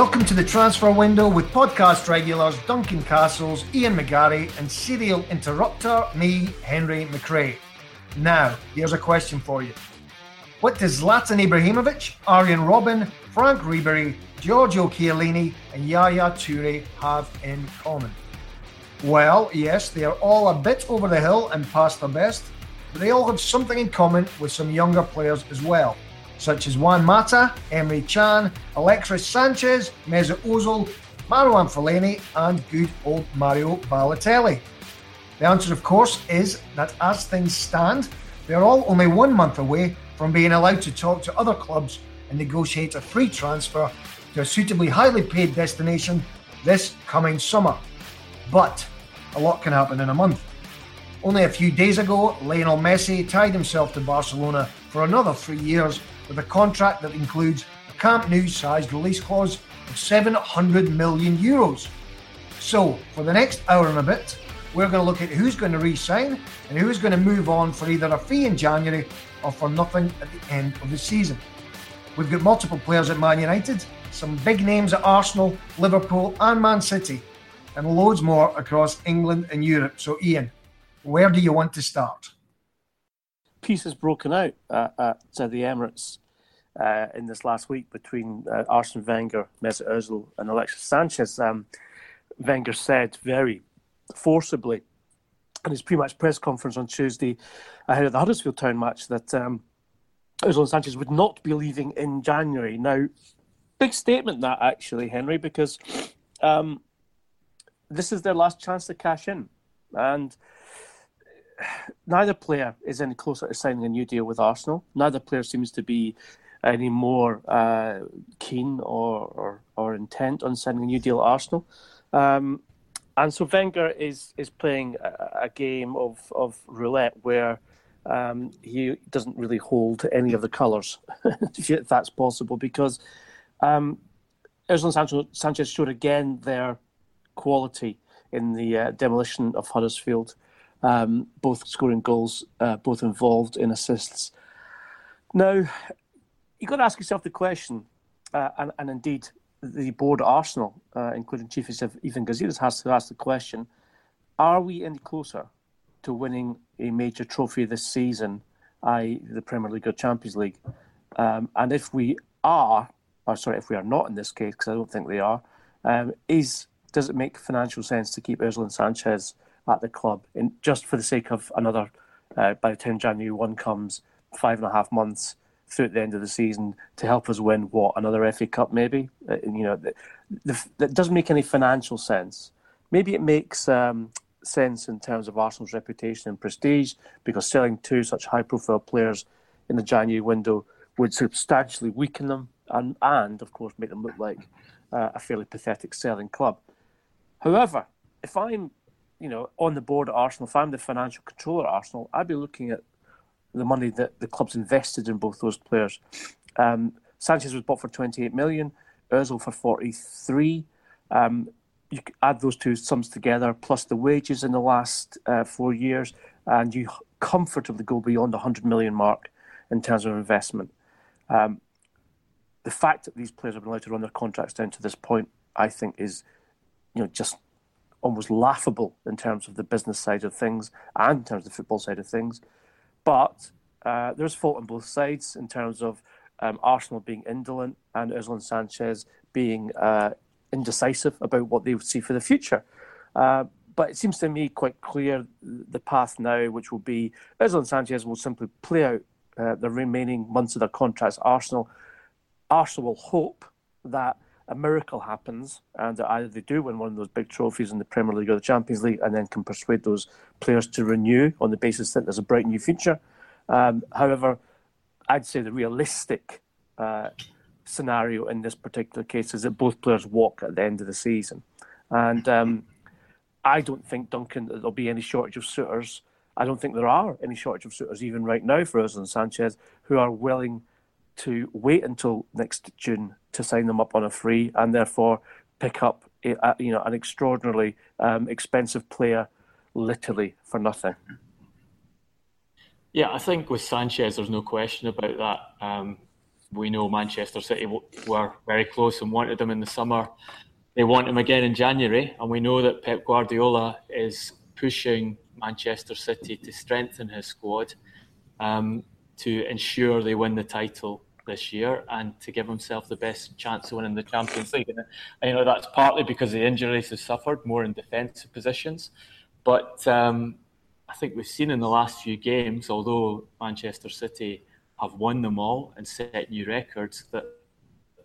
Welcome to the transfer window with podcast regulars Duncan Castles, Ian McGarry, and serial interrupter me, Henry McRae. Now, here's a question for you. What does Zlatan Ibrahimovic, Arjen Robben, Franck Ribery, Giorgio Chiellini, and Yaya Toure have in common? Well, yes, they are all a bit over the hill and past their best, but they all have something in common with some younger players as well such as Juan Mata, Emre Can, Alexis Sanchez, Mesut Ozil, Marouane Fellaini, and good old Mario Balotelli. The answer, of course, is that as things stand, they are all only one month away from being allowed to talk to other clubs and negotiate a free transfer to a suitably highly paid destination this coming summer. But a lot can happen in a month. Only a few days ago, Lionel Messi tied himself to Barcelona for another three years with a contract that includes a Camp Nou sized release clause of 700 million euros. So, for the next hour and a bit, we're going to look at who's going to re sign and who's going to move on for either a fee in January or for nothing at the end of the season. We've got multiple players at Man United, some big names at Arsenal, Liverpool, and Man City, and loads more across England and Europe. So, Ian, where do you want to start? Peace has broken out at, at the Emirates uh, in this last week between uh, Arsene Wenger, Mesut Ozil, and Alexis Sanchez. Um, Wenger said very forcibly in his pre-match press conference on Tuesday ahead of the Huddersfield Town match that um, Ozil and Sanchez would not be leaving in January. Now, big statement that actually, Henry, because um, this is their last chance to cash in, and neither player is any closer to signing a new deal with Arsenal. Neither player seems to be any more uh, keen or, or, or intent on signing a new deal at Arsenal. Um, and so Wenger is is playing a, a game of, of roulette where um, he doesn't really hold any of the colours, if that's possible, because um, Ozil Sanchez showed again their quality in the uh, demolition of Huddersfield, um, both scoring goals, uh, both involved in assists. Now, you've got to ask yourself the question, uh, and, and, indeed the board at Arsenal, uh, including Chief Executive Ivan Gazidis, has to ask the question: Are we any closer to winning a major trophy this season, i.e., the Premier League or Champions League? Um, and if we are, or sorry, if we are not in this case, because I don't think they are, um, is does it make financial sense to keep and Sanchez at the club, in, just for the sake of another? Uh, by the time January one comes, five and a half months through at the end of the season to help us win what another FA Cup maybe. Uh, you know, the, the, that doesn't make any financial sense. Maybe it makes um, sense in terms of Arsenal's reputation and prestige because selling two such high-profile players in the January window would substantially weaken them and, and of course, make them look like uh, a fairly pathetic selling club. However, if I'm, you know, on the board at Arsenal, if I'm the financial controller at Arsenal, I'd be looking at the money that the club's invested in both those players. Um, Sanchez was bought for 28 million, Özil for 43. Um, you add those two sums together, plus the wages in the last uh, four years, and you comfortably go beyond the 100 million mark in terms of investment. Um, the fact that these players have been allowed to run their contracts down to this point, I think, is you know just almost laughable in terms of the business side of things and in terms of the football side of things. But uh, there's fault on both sides in terms of um, Arsenal being indolent and Ozil Sanchez being uh, indecisive about what they would see for the future. Uh, but it seems to me quite clear the path now, which will be Ozil Sanchez will simply play out uh, the remaining months of their contracts. Arsenal, Arsenal will hope that a miracle happens and either they do win one of those big trophies in the Premier League or the Champions League and then can persuade those players to renew on the basis that there's a bright new future. Um, however, I'd say the realistic uh, scenario in this particular case is that both players walk at the end of the season. And um, I don't think, Duncan, that there'll be any shortage of suitors. I don't think there are any shortage of suitors even right now for Ozil and Sanchez who are willing to wait until next June to sign them up on a free and therefore pick up a, a, you know an extraordinarily um, expensive player literally for nothing. Yeah, I think with Sanchez, there's no question about that. Um, we know Manchester City were very close and wanted him in the summer. They want him again in January, and we know that Pep Guardiola is pushing Manchester City to strengthen his squad um, to ensure they win the title this year and to give himself the best chance of winning the Champions League. And, you know that's partly because the injuries have suffered more in defensive positions, but um, I think we've seen in the last few games, although Manchester City have won them all and set new records, that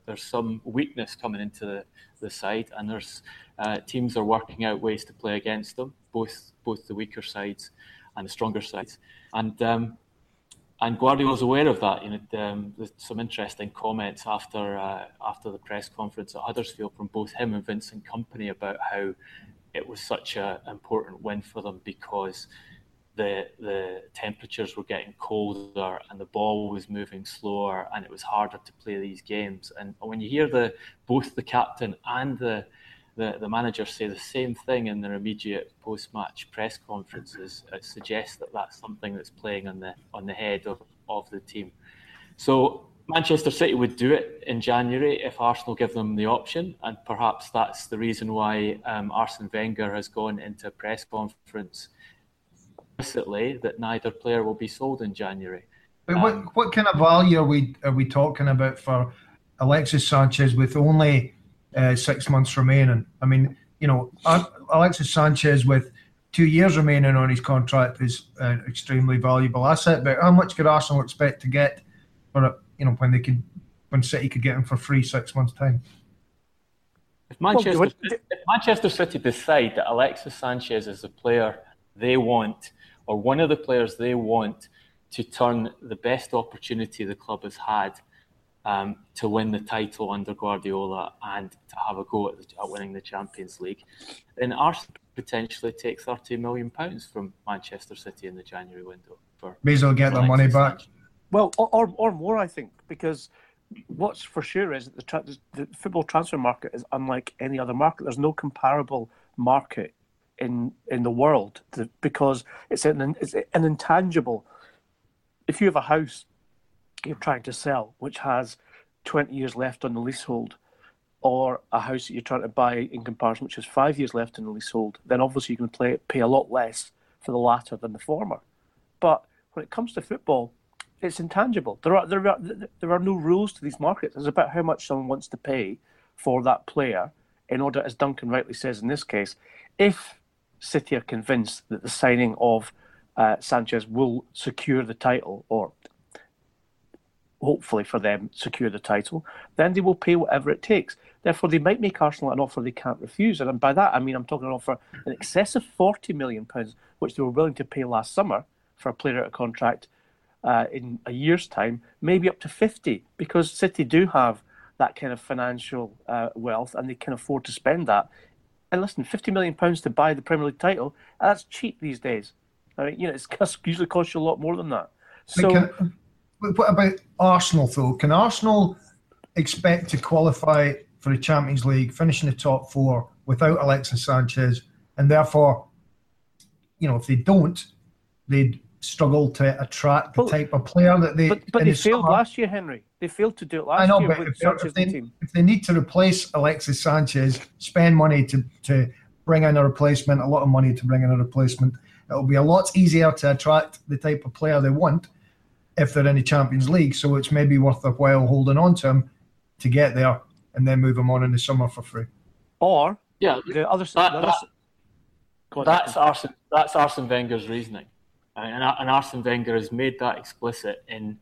there's some weakness coming into the, the side, and there's uh, teams are working out ways to play against them, both both the weaker sides and the stronger sides. And um, and Guardiola was aware of that. You know, um, there's some interesting comments after uh, after the press conference at Huddersfield from both him and Vincent Kompany about how it was such an important win for them because the the temperatures were getting colder and the ball was moving slower and it was harder to play these games. And when you hear the both the captain and the the, the manager say the same thing in their immediate post-match press conferences. It suggests that that's something that's playing on the on the head of, of the team. So Manchester City would do it in January if Arsenal give them the option, and perhaps that's the reason why um, Arsene Wenger has gone into a press conference explicitly that neither player will be sold in January. But what um, what kind of value are we are we talking about for Alexis Sanchez with only uh, six months remaining. I mean, you know, Alexis Sanchez with two years remaining on his contract is an extremely valuable asset. But how much could Arsenal expect to get for you know when they could when City could get him for free six months time? If Manchester, well, if Manchester City decide that Alexis Sanchez is the player they want, or one of the players they want to turn the best opportunity the club has had um, to win the title under Guardiola and to have a go at, the, at winning the Champions League, then Arsenal potentially take thirty million pounds from Manchester City in the January window. For may as well get their money back. Well, or or more, I think, because what's for sure is that the, tra- the football transfer market is unlike any other market. There's no comparable market in in the world to, because it's an it's an intangible. If you have a house you're trying to sell, which has 20 years left on the leasehold, or a house that you're trying to buy in comparison, which has five years left in the leasehold, then obviously you can play, pay a lot less for the latter than the former. But when it comes to football, it's intangible. There are there are there are no rules to these markets. It's about how much someone wants to pay for that player in order, as Duncan rightly says in this case, if City are convinced that the signing of uh, Sanchez will secure the title, or hopefully for them, secure the title, then they will pay whatever it takes. Therefore, they might make Arsenal an offer they can't refuse. And by that, I mean I'm talking an offer in excess of £40 million, which they were willing to pay last summer for a player out of contract uh, in a year's time, maybe up to 50 because City do have that kind of financial uh, wealth and they can afford to spend that. And listen, £50 million to buy the Premier League title, that's cheap these days. I mean, you know, it's usually costs you a lot more than that. So what about Arsenal, though? Can Arsenal expect to qualify for the Champions League, finishing the top four without Alexis Sanchez, and therefore, you know, if they don't, they'd struggle to attract the well, type of player that they. But, but they the failed summer. last year, Henry. They failed to do it last I know, year but with if, if, they, the if they need to replace Alexis Sanchez, spend money to to bring in a replacement, a lot of money to bring in a replacement. It'll be a lot easier to attract the type of player they want if they're in the Champions League. So it's maybe worth a while holding on to him to get there and then move him on in the summer for free. Or yeah, the other side. That, that, that's Arsene. That's Arsene Wenger's reasoning, and, and Arsene Wenger has made that explicit in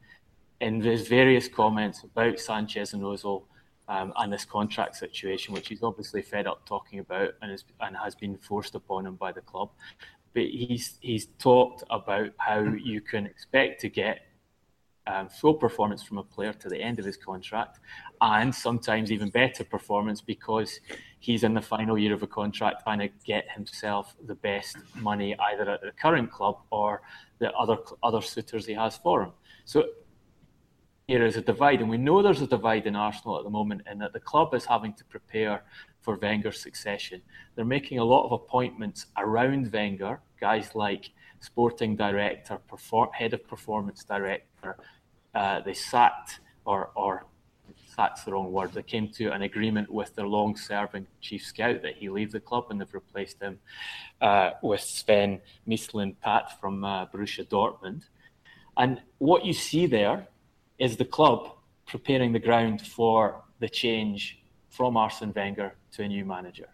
in his various comments about Sanchez and Ozil um, and this contract situation, which he's obviously fed up talking about and, is, and has been forced upon him by the club. But he's he's talked about how you can expect to get um, full performance from a player to the end of his contract, and sometimes even better performance because he's in the final year of a contract trying to get himself the best money either at the current club or the other other suitors he has for him. So here is a divide, and we know there's a divide in Arsenal at the moment, in that the club is having to prepare for Wenger's succession. They're making a lot of appointments around Wenger, guys like sporting director, head of performance director. Uh, they sacked, or, or that's the wrong word. They came to an agreement with their long-serving chief scout that he leave the club, and they've replaced him uh, with Sven Mislintat from uh, Borussia Dortmund. And what you see there is the club preparing the ground for the change from Arsene Wenger to a new manager.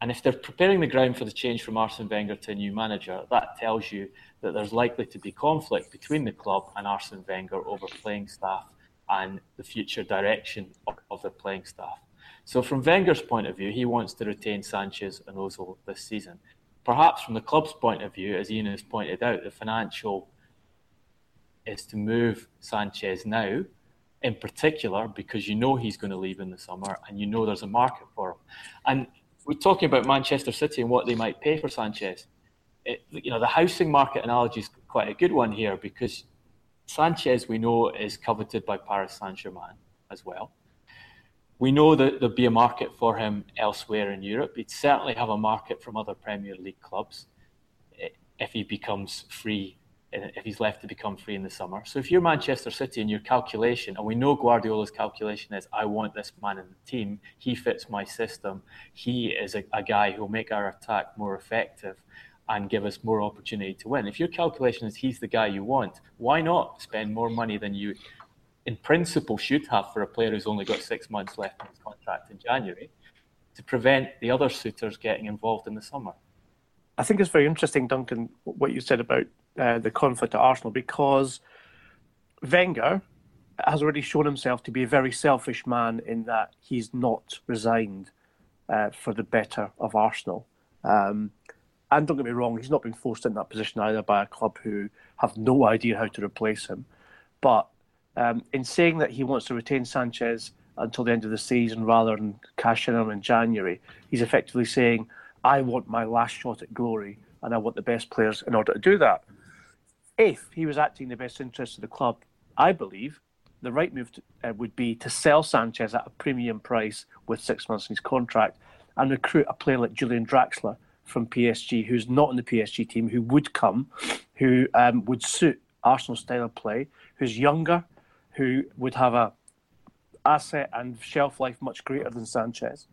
And if they're preparing the ground for the change from Arsene Wenger to a new manager, that tells you that there's likely to be conflict between the club and Arsene Wenger over playing staff and the future direction of, of the playing staff. So, from Wenger's point of view, he wants to retain Sanchez and Ozil this season. Perhaps from the club's point of view, as Ian has pointed out, the financial is to move Sanchez now, in particular, because you know he's going to leave in the summer and you know there's a market for him. And we're talking about Manchester City and what they might pay for Sanchez. It, you know, the housing market analogy is quite a good one here because Sanchez, we know, is coveted by Paris Saint Germain as well. We know that there'll be a market for him elsewhere in Europe. He'd certainly have a market from other Premier League clubs eh, if he becomes free if he's left to become free in the summer. So if you're Manchester City and your calculation, and we know Guardiola's calculation is, I want this man in the team. He fits my system. He is a, a guy who will make our attack more effective and give us more opportunity to win. If your calculation is he's the guy you want, why not spend more money than you, in principle, should have for a player who's only got six months left in his contract in January, to prevent the other suitors getting involved in the summer? I think it's very interesting, Duncan, what you said about uh, the conflict at Arsenal because Wenger has already shown himself to be a very selfish man in that he's not resigned uh, for the better of Arsenal. Um, and don't get me wrong, he's not been forced in that position either by a club who have no idea how to replace him. But um, in saying that he wants to retain Sanchez until the end of the season rather than cash in him in January, he's effectively saying, I want my last shot at glory and I want the best players in order to do that if he was acting in the best interest of the club, I believe the right move to, uh, would be to sell Sanchez at a premium price with six months in his contract and recruit a player like Julian Draxler from PSG, who's not in the PSG team, who would come, who um, would suit Arsenal's style of play, who's younger, who would have a asset and shelf life much greater than Sanchez.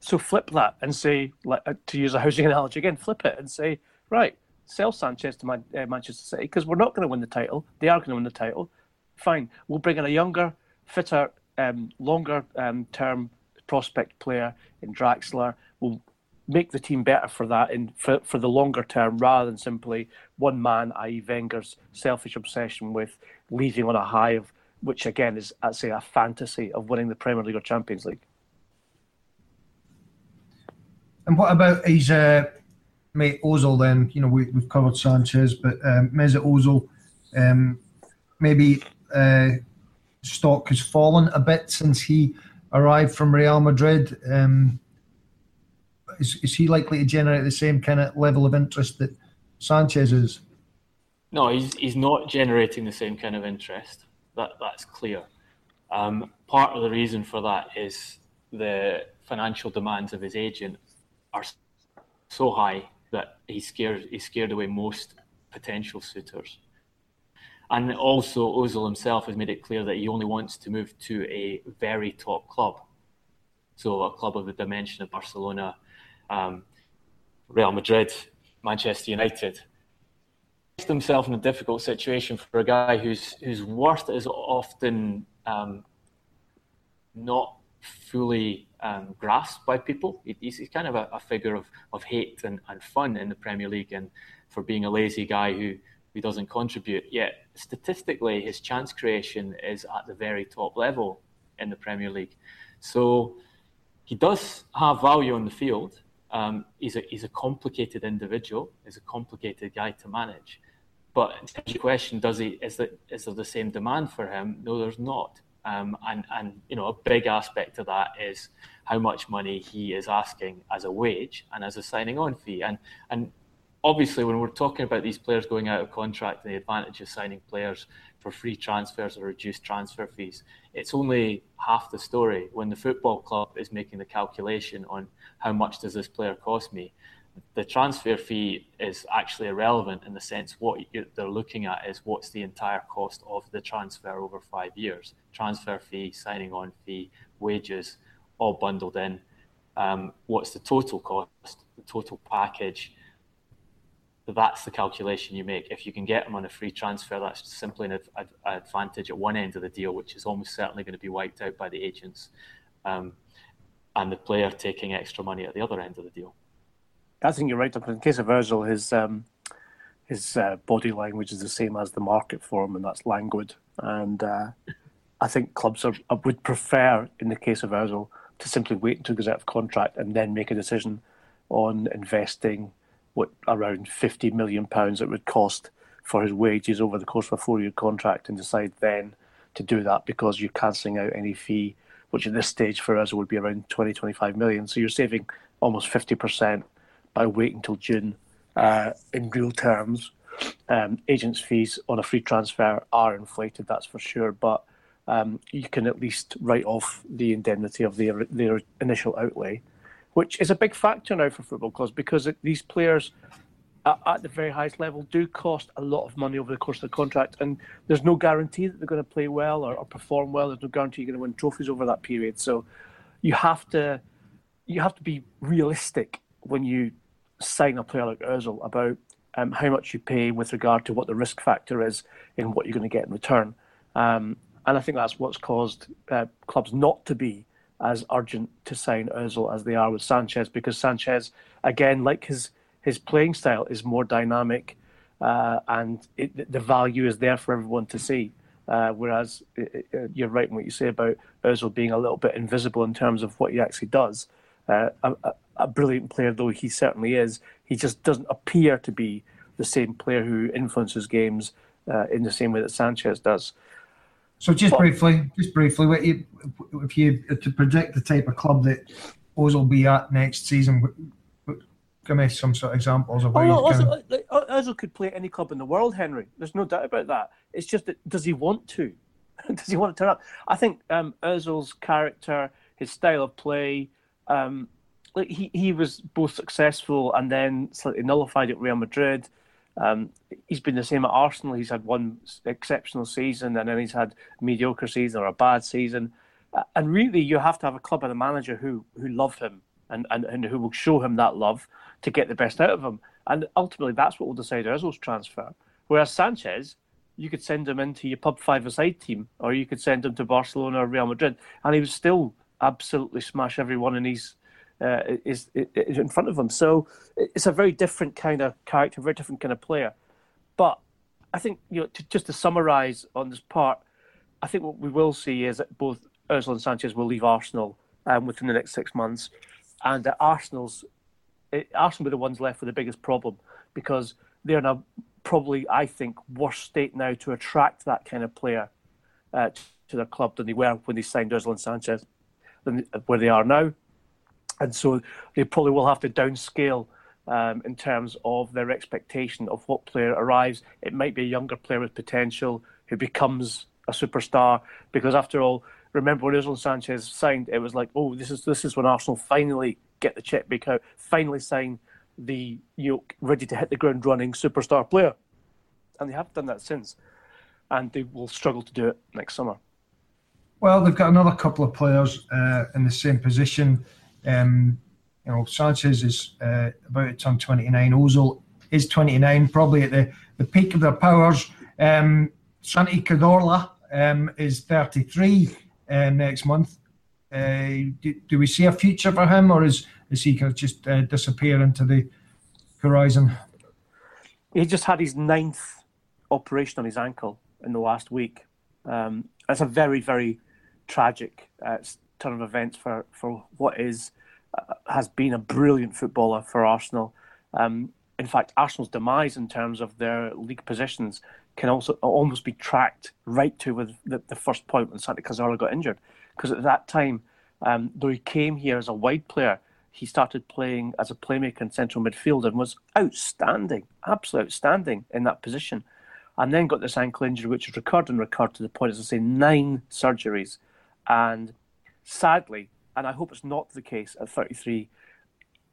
So flip that and say, uh, to use a housing analogy again, flip it and say, right, sell Sanchez to uh, Manchester City because we're not going to win the title. They are going to win the title. Fine. We'll bring in a younger, fitter, um, longer um, term prospect player in Draxler. We'll make the team better for that in for, for the longer term rather than simply one man, i.e. Wenger's selfish obsession with leading on a high of which again is I'd say a fantasy of winning the Premier League or Champions League. And what about his uh, mate Ozil, then you know we, have covered Sanchez, but um, Mesut Ozil, um, maybe uh, stock has fallen a bit since he arrived from Real Madrid. Um, is, is he likely to generate the same kind of level of interest that Sanchez is? No, he's he's not generating the same kind of interest. That that's clear. Um, part of the reason for that is the financial demands of his agent are so high that he scared he scared away most potential suitors. And also, Ozil himself has made it clear that he only wants to move to a very top club. So, a club of the dimension of Barcelona, um, Real Madrid, Manchester United. Himself in a difficult situation for a guy whose whose worth is often um, not fully um, grasped by people. He's, kind of a, a, figure of, of hate and, and fun in the Premier League and for being a lazy guy who, who doesn't contribute. Yet, statistically, his chance creation is at the very top level in the Premier League. So he does have value on the field. Um, he's a he's a complicated individual. He's a complicated guy to manage. But the question, does he is that is there the same demand for him? No, there's not. Um, and and you know a big aspect of that is how much money he is asking as a wage and as a signing on fee. And and obviously when we're talking about these players going out of contract and the advantage of signing players for free transfers or reduced transfer fees, it's only half the story when the football club is making the calculation on how much does this player cost me the transfer fee is actually irrelevant in the sense what they're looking at is what's the entire cost of the transfer over five years. Transfer fee, signing on fee, wages, all bundled in. Um, what's the total cost, the total package? That's the calculation you make. If you can get them on a free transfer, that's simply an ad- advantage at one end of the deal, which is almost certainly going to be wiped out by the agents, um, and the player taking extra money at the other end of the deal. I think you're right. In the case of Özil, his um, his uh, body language is the same as the market for him, and that's languid. And uh, I think clubs are, would prefer, in the case of Özil, to simply wait until he goes out of contract and then make a decision on investing what around fifty million pounds it would cost for his wages over the course of a four-year contract, and decide then to do that because you're cancelling out any fee, which at this stage for us would be around 20, 25 million. So you're saving almost 50% by waiting until June. Uh, in real terms, um, agents' fees on a free transfer are inflated, that's for sure, but um, you can at least write off the indemnity of their, their initial outlay, which is a big factor now for football clubs because it, these players at, at the very highest level do cost a lot of money over the course of the contract, and there's no guarantee that they're going to play well or, or perform well. There's no guarantee you're going to win trophies over that period. So you have to you have to be realistic when you sign a player like Özil about um, how much you pay with regard to what the risk factor is in what you're going to get in return. Um, and I think that's what's caused uh, clubs not to be as urgent to sign Özil as they are with Sanchez, because Sanchez, again, like his his playing style, is more dynamic, uh, and it, the value is there for everyone to see. Uh, whereas you're right in what you say about Özil being a little bit invisible in terms of what he actually does. Uh, brilliant player though he certainly is, he just doesn't appear to be the same player who influences games uh, in the same way that Sanchez does. So just but, briefly, just briefly, you, if you to predict the type of club that Oz will be at next season, give me some sort of examples of where oh, Ozil, like, Ozil could play any club in the world, Henry. There's no doubt about that. It's just that does he want to? does he want to turn up? I think um, Ozil's character, his style of play, um, like he, he was both successful and then slightly nullified at Real Madrid. Um, he's been the same at Arsenal. He's had one exceptional season and then he's had mediocre season or a bad season. And really, you have to have a club and a manager who who love him and, and, and who will show him that love to get the best out of him. And ultimately, that's what will decide Ozil's transfer. Whereas Sanchez, you could send him into your pub five-a-side team, or you could send him to Barcelona or Real Madrid, and he would still absolutely smash everyone in his uh, is, is in front of him. So it's a very different kind of character, very different kind of player. But I think you know, to, just to summarise on this part, I think what we will see is that both Özil and Sanchez will leave Arsenal um, within the next six months, and that Arsenal's it, Arsenal be the ones left with the biggest problem because they're in a probably, I think, worse state now to attract that kind of player uh, to their club than they were when they signed Özil and Sanchez, than where they are now and so they probably will have to downscale um, in terms of their expectation of what player arrives. It might be a younger player with potential who becomes a superstar because, after all, remember when Özil Sanchez signed, it was like, oh, this is this is when Arsenal finally get the checkbook out, finally sign the you know, ready to hit the ground running superstar player, and they have done that since, and they will struggle to do it next summer. Well, they've got another couple of players uh, in the same position. Um, you know, Sanchez is uh, about to turn 29. Ozil is 29, probably at the, the peak of their powers. Um, Santi Cazorla um, is 33 uh, next month. Uh, do, do, we see a future for him, or is, is he going to just uh, disappear into the horizon? He just had his ninth operation on his ankle in the last week. Um, that's a very, very tragic uh, turn of events for, for what is uh, has been a brilliant footballer for Arsenal. Um, in fact, Arsenal's demise in terms of their league positions can also almost be tracked right to with the, the first point when Santi Cazorla got injured. Because at that time, um, though he came here as a wide player, he started playing as a playmaker in central midfield and was outstanding, absolutely outstanding in that position. And then got this ankle injury, which has recurred and recurred to the point, as I say, nine surgeries. And sadly, and I hope it's not the case at 33,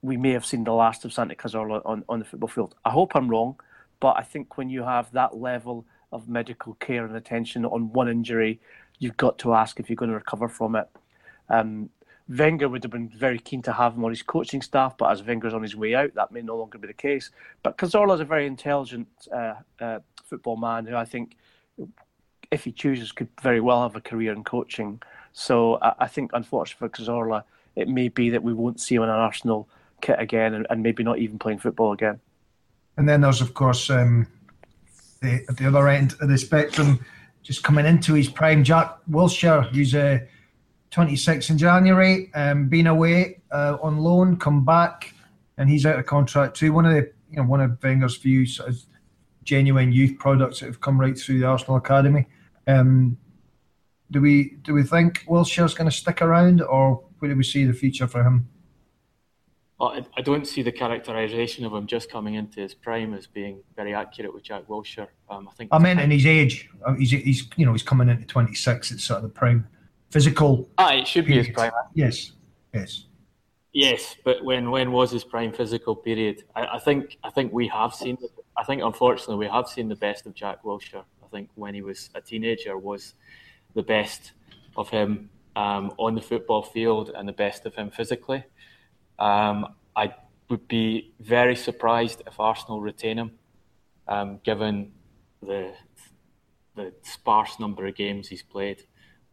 we may have seen the last of Santi Cazorla on, on the football field. I hope I'm wrong, but I think when you have that level of medical care and attention on one injury, you've got to ask if you're going to recover from it. Um, Wenger would have been very keen to have him on his coaching staff, but as Wenger's on his way out, that may no longer be the case. But Cazorla is a very intelligent uh, uh, football man who I think, if he chooses, could very well have a career in coaching. So I, I think, unfortunately for Cazorla, it may be that we won't see him in an Arsenal kit again and, and maybe not even playing football again. And then there's, of course, um, the, at the other end of the spectrum, just coming into his prime, Jack Wilshere, who's uh, 26 in January, um, been away uh, on loan, come back, and he's out of contract too. One of the, you know, one of Wenger's few sort of genuine youth products that have come right through the Arsenal academy. Um, do we do we think Wilshere's going to stick around, or where do we see the future for him? Well, I don't see the characterisation of him just coming into his prime as being very accurate with Jack Wilshere. Um, I think I meant in his age. Uh, he's, he's you know he's coming into 26. It's sort of the prime physical. Ah, it should period. be his prime. Yes, yes, yes. But when when was his prime physical period? I, I think I think we have seen. I think unfortunately we have seen the best of Jack Wilshere. I think when he was a teenager was the best of him um, on the football field and the best of him physically. Um, I would be very surprised if Arsenal retain him, um, given the the sparse number of games he's played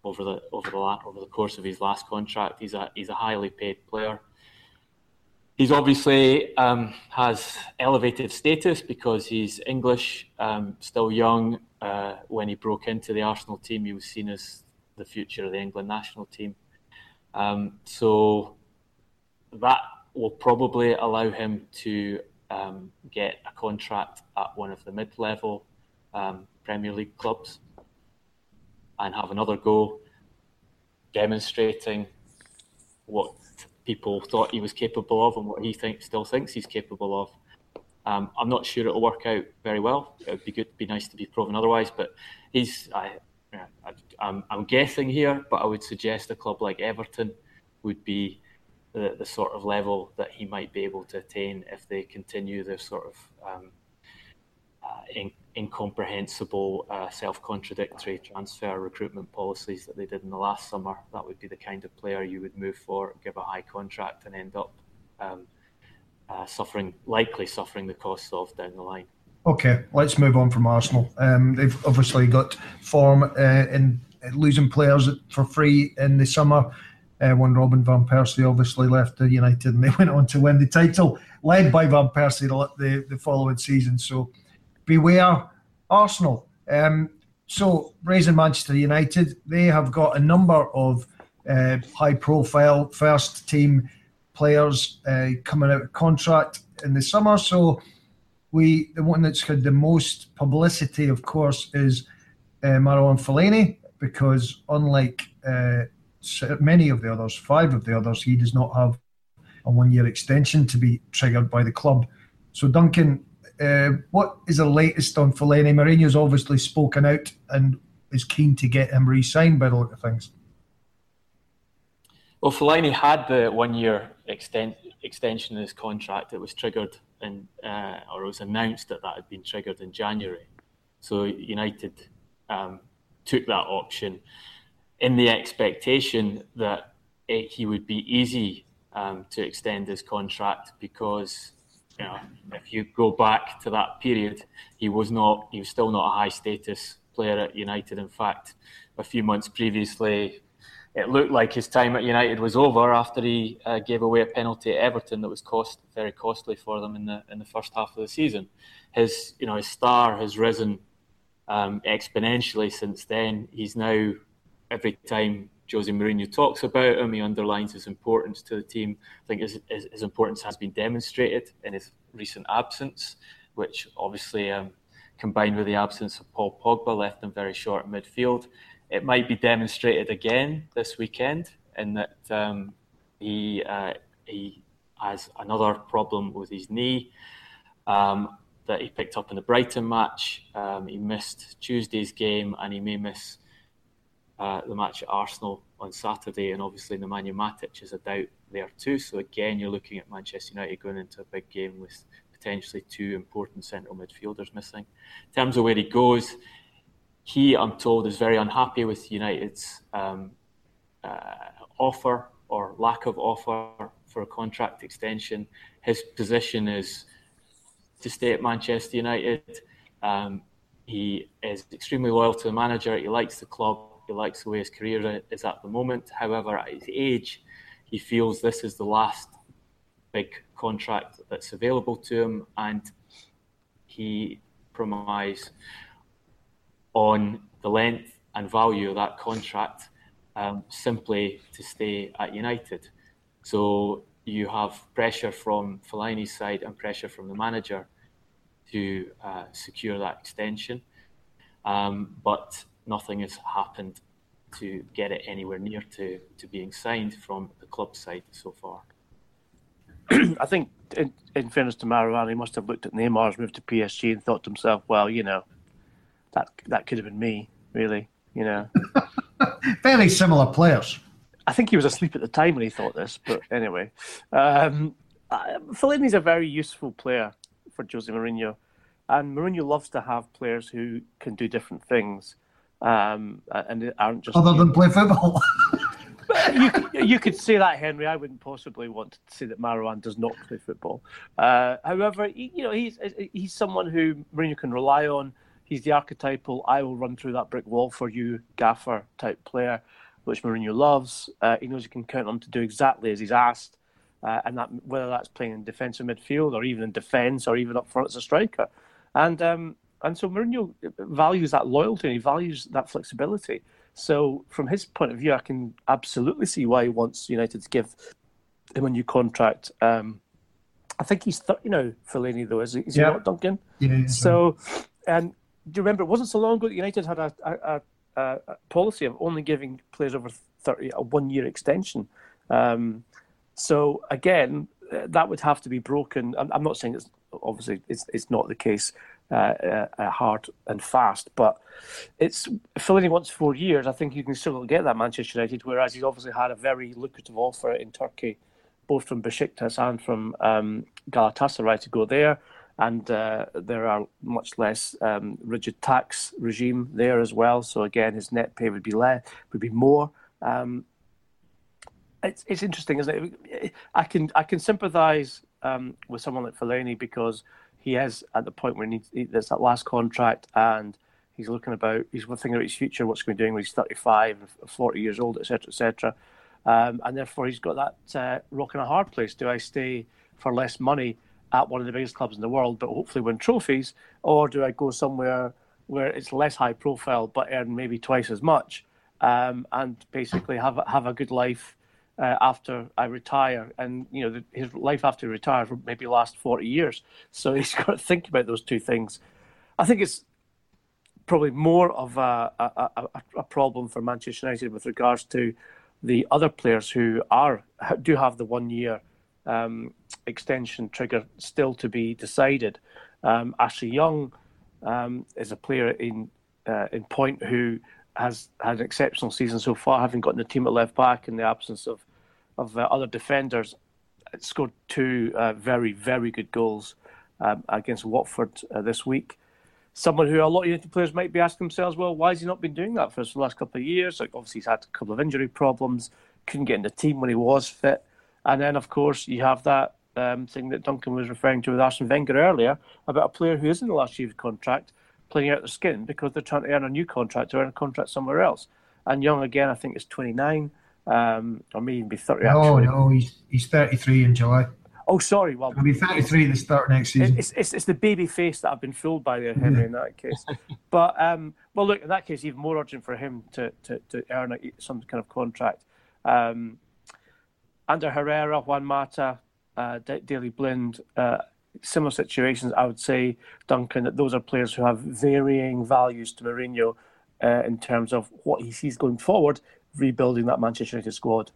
over the over the over the course of his last contract. He's a he's a highly paid player. He's obviously um, has elevated status because he's English, um, still young. Uh, when he broke into the Arsenal team, he was seen as the future of the England national team. Um, so that will probably allow him to um, get a contract at one of the mid-level um, Premier League clubs and have another go demonstrating what people thought he was capable of and what he think, still thinks he's capable of. Um, I'm not sure it'll work out very well. It would be good, be nice to be proven otherwise. But he's, I, am I'm guessing here, but I would suggest a club like Everton would be the, the sort of level that he might be able to attain if they continue their sort of um, in, incomprehensible, uh, self-contradictory transfer recruitment policies that they did in the last summer. That would be the kind of player you would move for, give a high contract, and end up um, uh, suffering, likely suffering the costs of down the line. Okay, let's move on from Arsenal. Um, they've obviously got form uh, in losing players for free in the summer. Uh, when Robin van Persie obviously left the United and they went on to win the title, led by Van Persie the, the, the following season. So beware Arsenal. Um, so, raising Manchester United, they have got a number of uh, high profile first team players uh, coming out of contract in the summer. So, we the one that's had the most publicity, of course, is uh, Marouane Fellaini, because unlike uh, many of the others, five of the others, he does not have a one year extension to be triggered by the club. So, Duncan, uh, what is the latest on Fellaini? Mourinho's obviously spoken out and is keen to get him re-signed by the look of things. Well, Fellaini had the one-year extent, extension of his contract. It was triggered in, uh, or it was announced that that had been triggered in January. So United um, took that option in the expectation that it, he would be easy um, to extend his contract because if you go back to that period, he was not, he was still not a high status player at United. In fact, a few months previously, it looked like his time at United was over after he uh, gave away a penalty at Everton that was cost very costly for them in the in the first half of the season. His you know his star has risen um, exponentially since then. He's now every time Jose Mourinho talks about him. He underlines his importance to the team. I think his, his, his importance has been demonstrated in his recent absence, which obviously, um, combined with the absence of Paul Pogba, left them very short in midfield. It might be demonstrated again this weekend in that um, he uh, he has another problem with his knee um, that he picked up in the Brighton match. Um, he missed Tuesday's game, and he may miss uh, the match at Arsenal on Saturday, and obviously Nemanja Matic is a doubt there too. So again, you're looking at Manchester United going into a big game with potentially two important central midfielders missing. In terms of where he goes, he, I'm told, is very unhappy with United's um, uh, offer or lack of offer for a contract extension. His position is to stay at Manchester United. Um, he is extremely loyal to the manager. He likes the club. He likes the way his career is at the moment. However, at his age, he feels this is the last big contract that's available to him, and he promise on the length and value of that contract um, simply to stay at United. So you have pressure from Fellaini's side and pressure from the manager to uh, secure that extension. Um, but nothing has happened to get it anywhere near to, to being signed from the club side so far. I think, in, in fairness to Marouane, he must have looked at Neymar's move to PSG and thought to himself, well, you know, that that could have been me, really, you know. Very similar players. I think he was asleep at the time when he thought this, but anyway. Um, uh, Fellaini's a very useful player for Jose Mourinho. And Mourinho loves to have players who can do different things um, and aren't just other than play football. you, you could say that, Henry. I wouldn't possibly want to say that Marouane does not play football. Uh, however, he, you know he's he's someone who Mourinho can rely on. He's the archetypal "I will run through that brick wall for you" gaffer type player, which Mourinho loves. Uh, he knows he can count on him to do exactly as he's asked, uh, and that whether that's playing in defensive midfield or even in defence or even up front as a striker. And um, and so Mourinho values that loyalty and he values that flexibility. So from his point of view, I can absolutely see why he wants United to give him a new contract. Um, I think he's 30 now, Fellaini, though, is he, is yeah. he not, Duncan? Yeah. So, and do you remember, it wasn't so long ago that United had a, a, a, a policy of only giving players over 30 a one year extension. Um, so, again, that would have to be broken. I'm, I'm not saying it's obviously it's, it's not the case uh, uh, uh, hard and fast. But it's Fellaini wants four years. I think you can still get that Manchester United. Whereas he's obviously had a very lucrative offer in Turkey, both from Besiktas and from um, Galatasaray to go there. And uh, there are much less um, rigid tax regime there as well. So again, his net pay would be less, would be more. Um, it's it's interesting, isn't it? I can I can sympathise um, with someone like Fellaini because he is at the point where he needs he, there's that last contract and he's looking about he's thinking about his future, what's going to be doing when he's 35 and 40 years old, etc., etc. Um, and therefore he's got that uh, rock in a hard place. Do I stay for less money at one of the biggest clubs in the world, but hopefully win trophies, or do I go somewhere where it's less high profile but earn maybe twice as much um, and basically have have a good life uh, after I retire, and you know the, his life after he retires will maybe last forty years. So he's got to think about those two things. I think it's probably more of a, a, a, a problem for Manchester United with regards to the other players who are do have the one year um, extension trigger still to be decided. Um, Ashley Young um, is a player in uh, in point who has had an exceptional season so far, having gotten the team at left back in the absence of of uh, other defenders, scored two uh, very, very good goals um, against Watford uh, this week. Someone who a lot of United players might be asking themselves, well, why has he not been doing that for the last couple of years? Like, obviously, he's had a couple of injury problems, couldn't get in the team when he was fit. And then, of course, you have that um, thing that Duncan was referring to with Arsene Wenger earlier about a player who is in the last year of contract playing out their skin because they're trying to earn a new contract or earn a contract somewhere else. And Young, again, I think is 29 um, or maybe even be 30 no, actually. No, he's, he's 33 in July. Oh, sorry. Well, he'll be 33 at the start next season. It's, it's, it's the baby face that I've been fooled by there, Henry, in that case. But, um, well, look, in that case, even more urgent for him to, to, to earn a, some kind of contract. Um, Ander Herrera, Juan Mata, uh, Daley Blind, uh, similar situations, I would say, Duncan, that those are players who have varying values to Mourinho uh, in terms of what he sees going forward, rebuilding that Manchester United squad.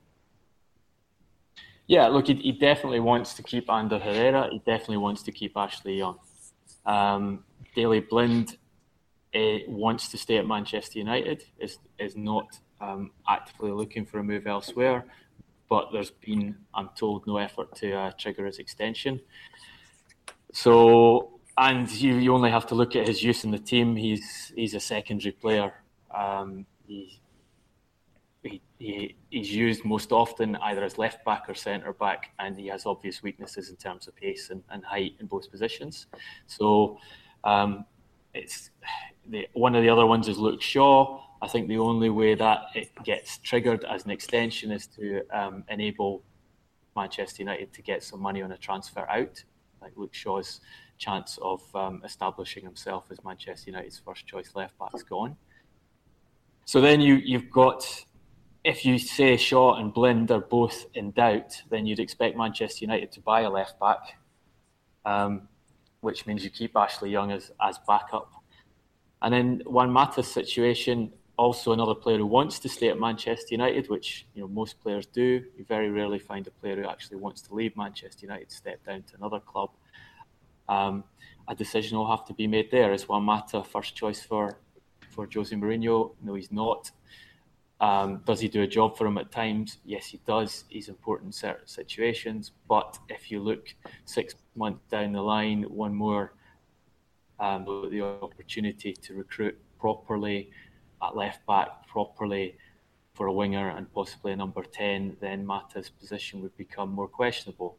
Yeah, look, he, he definitely wants to keep Ander Herrera. He definitely wants to keep Ashley Young. Um, Daley Blind uh, wants to stay at Manchester United. is is not um, actively looking for a move elsewhere, but there's been, I'm told, no effort to uh, trigger his extension. So, and you, you only have to look at his use in the team. He's he's a secondary player. Um, he, he, he, he's used most often either as left back or centre back, and he has obvious weaknesses in terms of pace and, and height in both positions. So um, it's the, one of the other ones is Luke Shaw. I think the only way that it gets triggered as an extension is to um, enable Manchester United to get some money on a transfer out. Like Luke Shaw's chance of um, establishing himself as Manchester United's first choice left back is gone. So then you you've got if you say Shaw and Blind are both in doubt, then you'd expect Manchester United to buy a left back, um, which means you keep Ashley Young as, as backup. And then Juan Mata's situation, also another player who wants to stay at Manchester United, which you know most players do. You very rarely find a player who actually wants to leave Manchester United, step down to another club. Um, a decision will have to be made there. Is Juan Mata first choice for for Jose Mourinho? No, he's not. Um, does he do a job for him at times? Yes, he does. He's important in certain situations. But if you look six months down the line, one more um, the opportunity to recruit properly at left back, properly for a winger, and possibly a number 10, then Mata's position would become more questionable.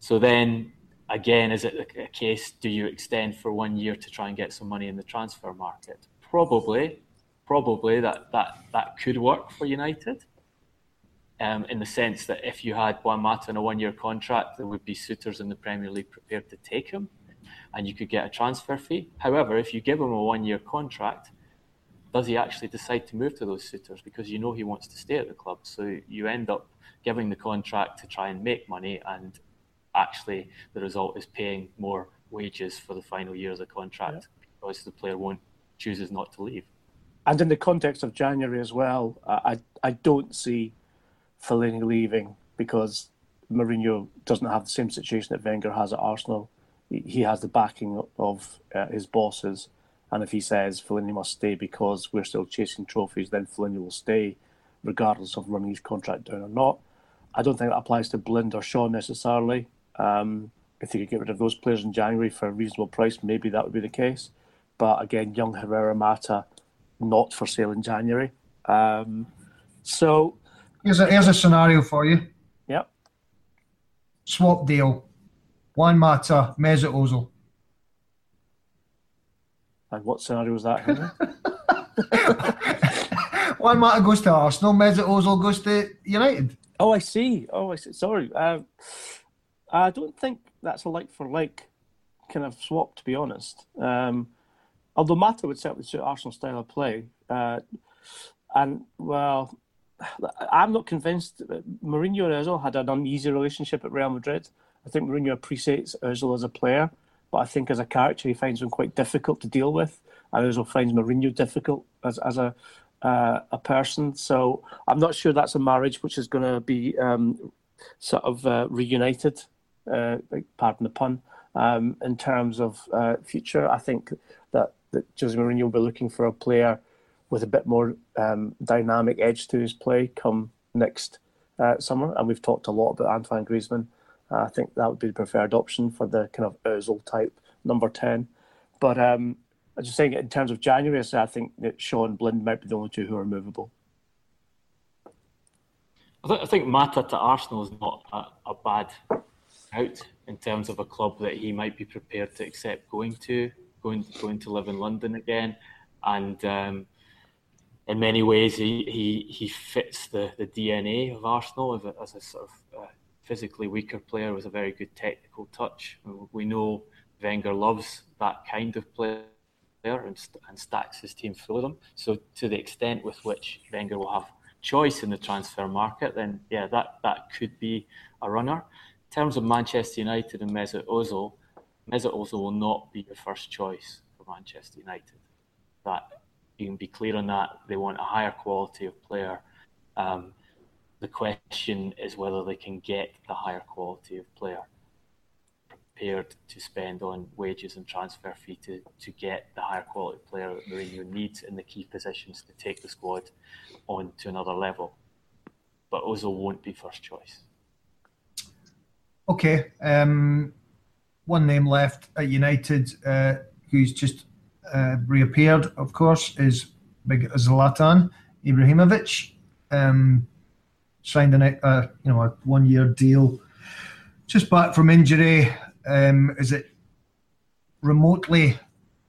So then, again, is it a case do you extend for one year to try and get some money in the transfer market? Probably, probably that that that could work for United. Um, in the sense that if you had Juan Mata on a one-year contract, there would be suitors in the Premier League prepared to take him, and you could get a transfer fee. However, if you give him a one-year contract, does he actually decide to move to those suitors? Because you know he wants to stay at the club, so you end up giving the contract to try and make money, and actually the result is paying more wages for the final year of the contract yeah. because the player won't chooses not to leave and in the context of January as well, I I don't see Fellaini leaving because Mourinho doesn't have the same situation that Wenger has at Arsenal. He has the backing of uh, his bosses, and if he says Fellaini must stay because we're still chasing trophies, then Fellaini will stay, regardless of running his contract down or not. I don't think that applies to Blind or Shaw necessarily. Um, if they could get rid of those players in January for a reasonable price, maybe that would be the case. But again, young Herrera Mata not for sale in January. Um, so here's a here's a scenario for you. Yep. Swap deal. Juan Mata, Mesut Ozil. And what scenario was that? Juan Mata goes to Arsenal, Mesut Ozil goes to United. Oh, I see. Oh, I see. Sorry. Uh, I don't think that's a like for like kind of swap, to be honest. Um, although Mata would certainly suit Arsenal style of play. Uh, and well, I'm not convinced. That Mourinho and Özil had an uneasy relationship at Real Madrid. I think Mourinho appreciates Özil as a player, but I think as a character he finds him quite difficult to deal with, and Özil finds Mourinho difficult as as a uh, a person. So I'm not sure that's a marriage which is going to be um, sort of uh, reunited. Uh, pardon the pun. Um, in terms of uh, future, I think that that Jose Mourinho will be looking for a player with a bit more um, dynamic edge to his play come next uh, summer. And we've talked a lot about Antoine Griezmann. Uh, I think that would be the preferred option for the kind of Özil type number 10. But um, I was just saying, in terms of January, I think that Shaw and Blind might be the only two who are movable. I, th- I think Mata to Arsenal is not a, a bad out in terms of a club that he might be prepared to accept going to going going to live in London again, and um, in many ways he, he he fits the, the DNA of Arsenal as a, sort of uh, physically weaker player with a very good technical touch. We know Wenger loves that kind of player and, and stacks his team full of them. So to the extent with which Wenger will have choice in the transfer market, then yeah, that, that could be a runner. In terms of Manchester United and Mesut Ozil, Mesut Ozil will not be the first choice for Manchester United. That you can be clear on that. They want a higher quality of player. Um, the question is whether they can get the higher quality of player prepared to spend on wages and transfer fee to, to get the higher quality player that Mourinho needs in the key positions to take the squad on to another level. But Ozil won't be first choice. Okay. Um, one name left at United uh, who's just uh, reappeared, of course, is big Zlatan Ibrahimovic. Um, signed a uh, you know a one year deal, just back from injury. Um, is it remotely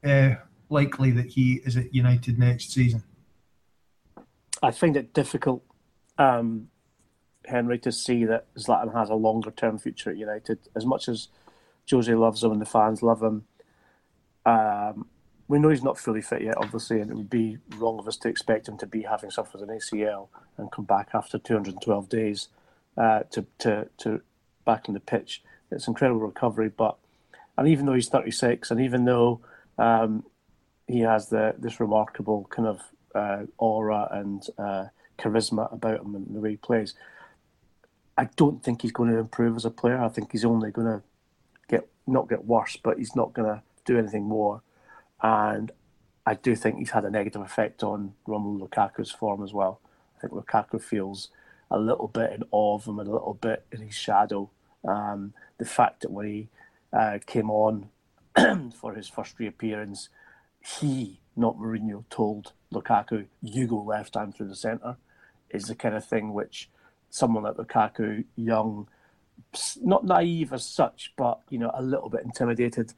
uh, likely that he is at United next season? I find it difficult, um, Henry, to see that Zlatan has a longer term future at United. As much as Jose loves him and the fans love him, um, we know he's not fully fit yet, obviously, and it would be wrong of us to expect him to be having suffered an ACL and come back after 212 days uh, to, to, to back on the pitch. It's incredible recovery, but and even though he's 36, and even though um, he has the this remarkable kind of uh, aura and uh, charisma about him and the way he plays, I don't think he's going to improve as a player. I think he's only going to get not get worse, but he's not going to do anything more and I do think he's had a negative effect on Romelu Lukaku's form as well. I think Lukaku feels a little bit in awe of him and a little bit in his shadow. Um, the fact that when he uh, came on for his first reappearance, he, not Mourinho, told Lukaku, "You go left, I'm through the centre," is the kind of thing which someone like Lukaku, young, not naive as such, but you know a little bit intimidated,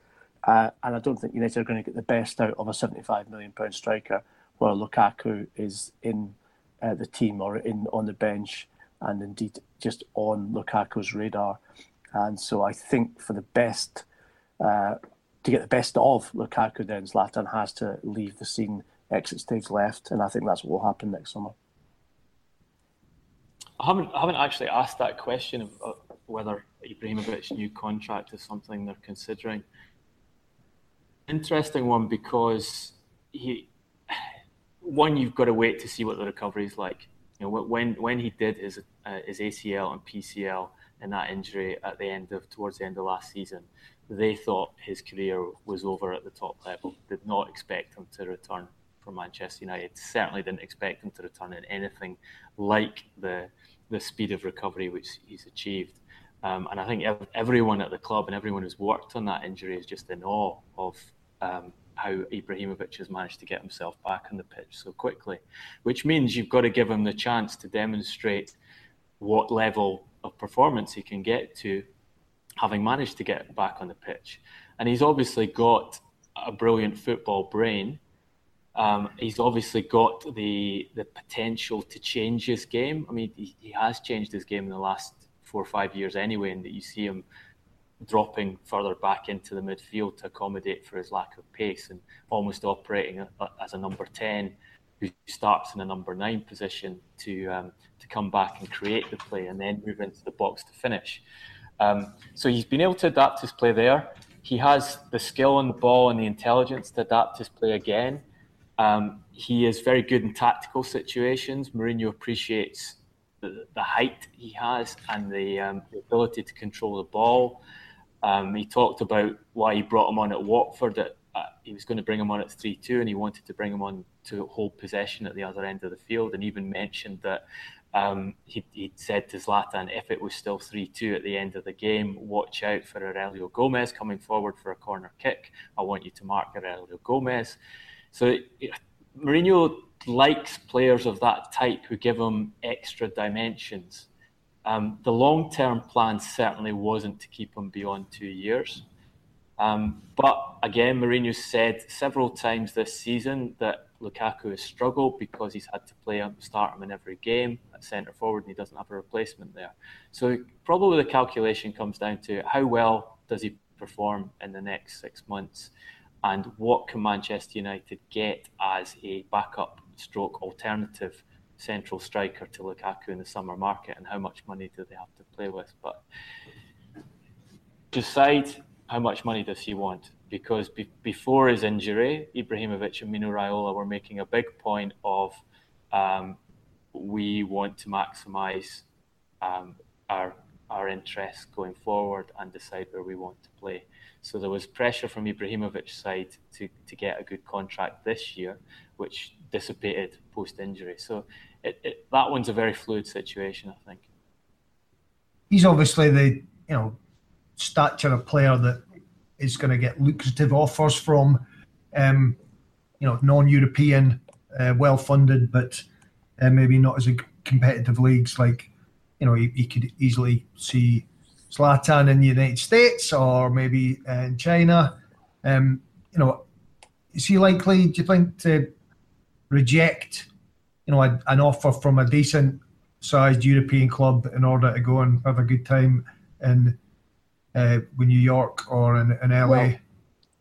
uh, and I don't think United are going to get the best out of a 75 million pound striker, while Lukaku is in uh, the team or in on the bench, and indeed just on Lukaku's radar. And so I think for the best, uh, to get the best of Lukaku, then Zlatan has to leave the scene, exit stage left, and I think that's what will happen next summer. I haven't, I haven't actually asked that question of whether Ibrahimovic's new contract is something they're considering interesting one because he one you've got to wait to see what the recovery is like. You know, when when he did his uh, his ACL and PCL and that injury at the end of towards the end of last season, they thought his career was over at the top level. Did not expect him to return for Manchester United. Certainly didn't expect him to return in anything like the the speed of recovery which he's achieved. Um, and I think everyone at the club and everyone who's worked on that injury is just in awe of um, how Ibrahimovic has managed to get himself back on the pitch so quickly, which means you've got to give him the chance to demonstrate what level of performance he can get to, having managed to get back on the pitch. And he's obviously got a brilliant football brain. Um, he's obviously got the the potential to change his game. I mean, he, he has changed his game in the last four or five years anyway, and that you see him dropping further back into the midfield to accommodate for his lack of pace and almost operating as a number 10 who starts in a number 9 position to um, to come back and create the play and then move into the box to finish. Um, so he's been able to adapt his play there. He has the skill on the ball and the intelligence to adapt his play again. Um, he is very good in tactical situations. Mourinho appreciates the, the height he has and the, um, the, ability to control the ball. Um, he talked about why he brought him on at Watford. At, uh, he was going to bring him on at 3 2, and he wanted to bring him on to hold possession at the other end of the field, and even mentioned that um, he, would said to Zlatan, if it was still 3 2 at the end of the game, watch out for Heurelho Gomes coming forward for a corner kick. I want you to mark Heurelho Gomes. So Mourinho likes players of that type who give him extra dimensions. Um, the long term plan certainly wasn't to keep him beyond two years. Um, but again, Mourinho said several times this season that Lukaku has struggled because he's had to play him, start him in every game at centre forward, and he doesn't have a replacement there. So probably the calculation comes down to how well does he perform in the next six months, and what can Manchester United get as a backup stroke alternative central striker to Lukaku in the summer market, and how much money do they have to play with? But decide how much money does he want? Because be- before his injury, Ibrahimovic and Mino Raiola were making a big point of um, we want to maximise um, our our interests going forward and decide where we want to play. So there was pressure from Ibrahimovic's side to, to get a good contract this year, which dissipated post injury. So it, it, that one's a very fluid situation, I think. He's obviously the you know stature of player that is going to get lucrative offers from, um, you know, non-European, uh, well-funded, but uh, maybe not as competitive leagues. Like, you know, you, could easily see Zlatan in the United States or maybe uh, in China. Um, you know, is he likely? Do you think to reject, you know, a, an offer from a decent-sized European club in order to go and have a good time in uh, New York or in, in LA? Well,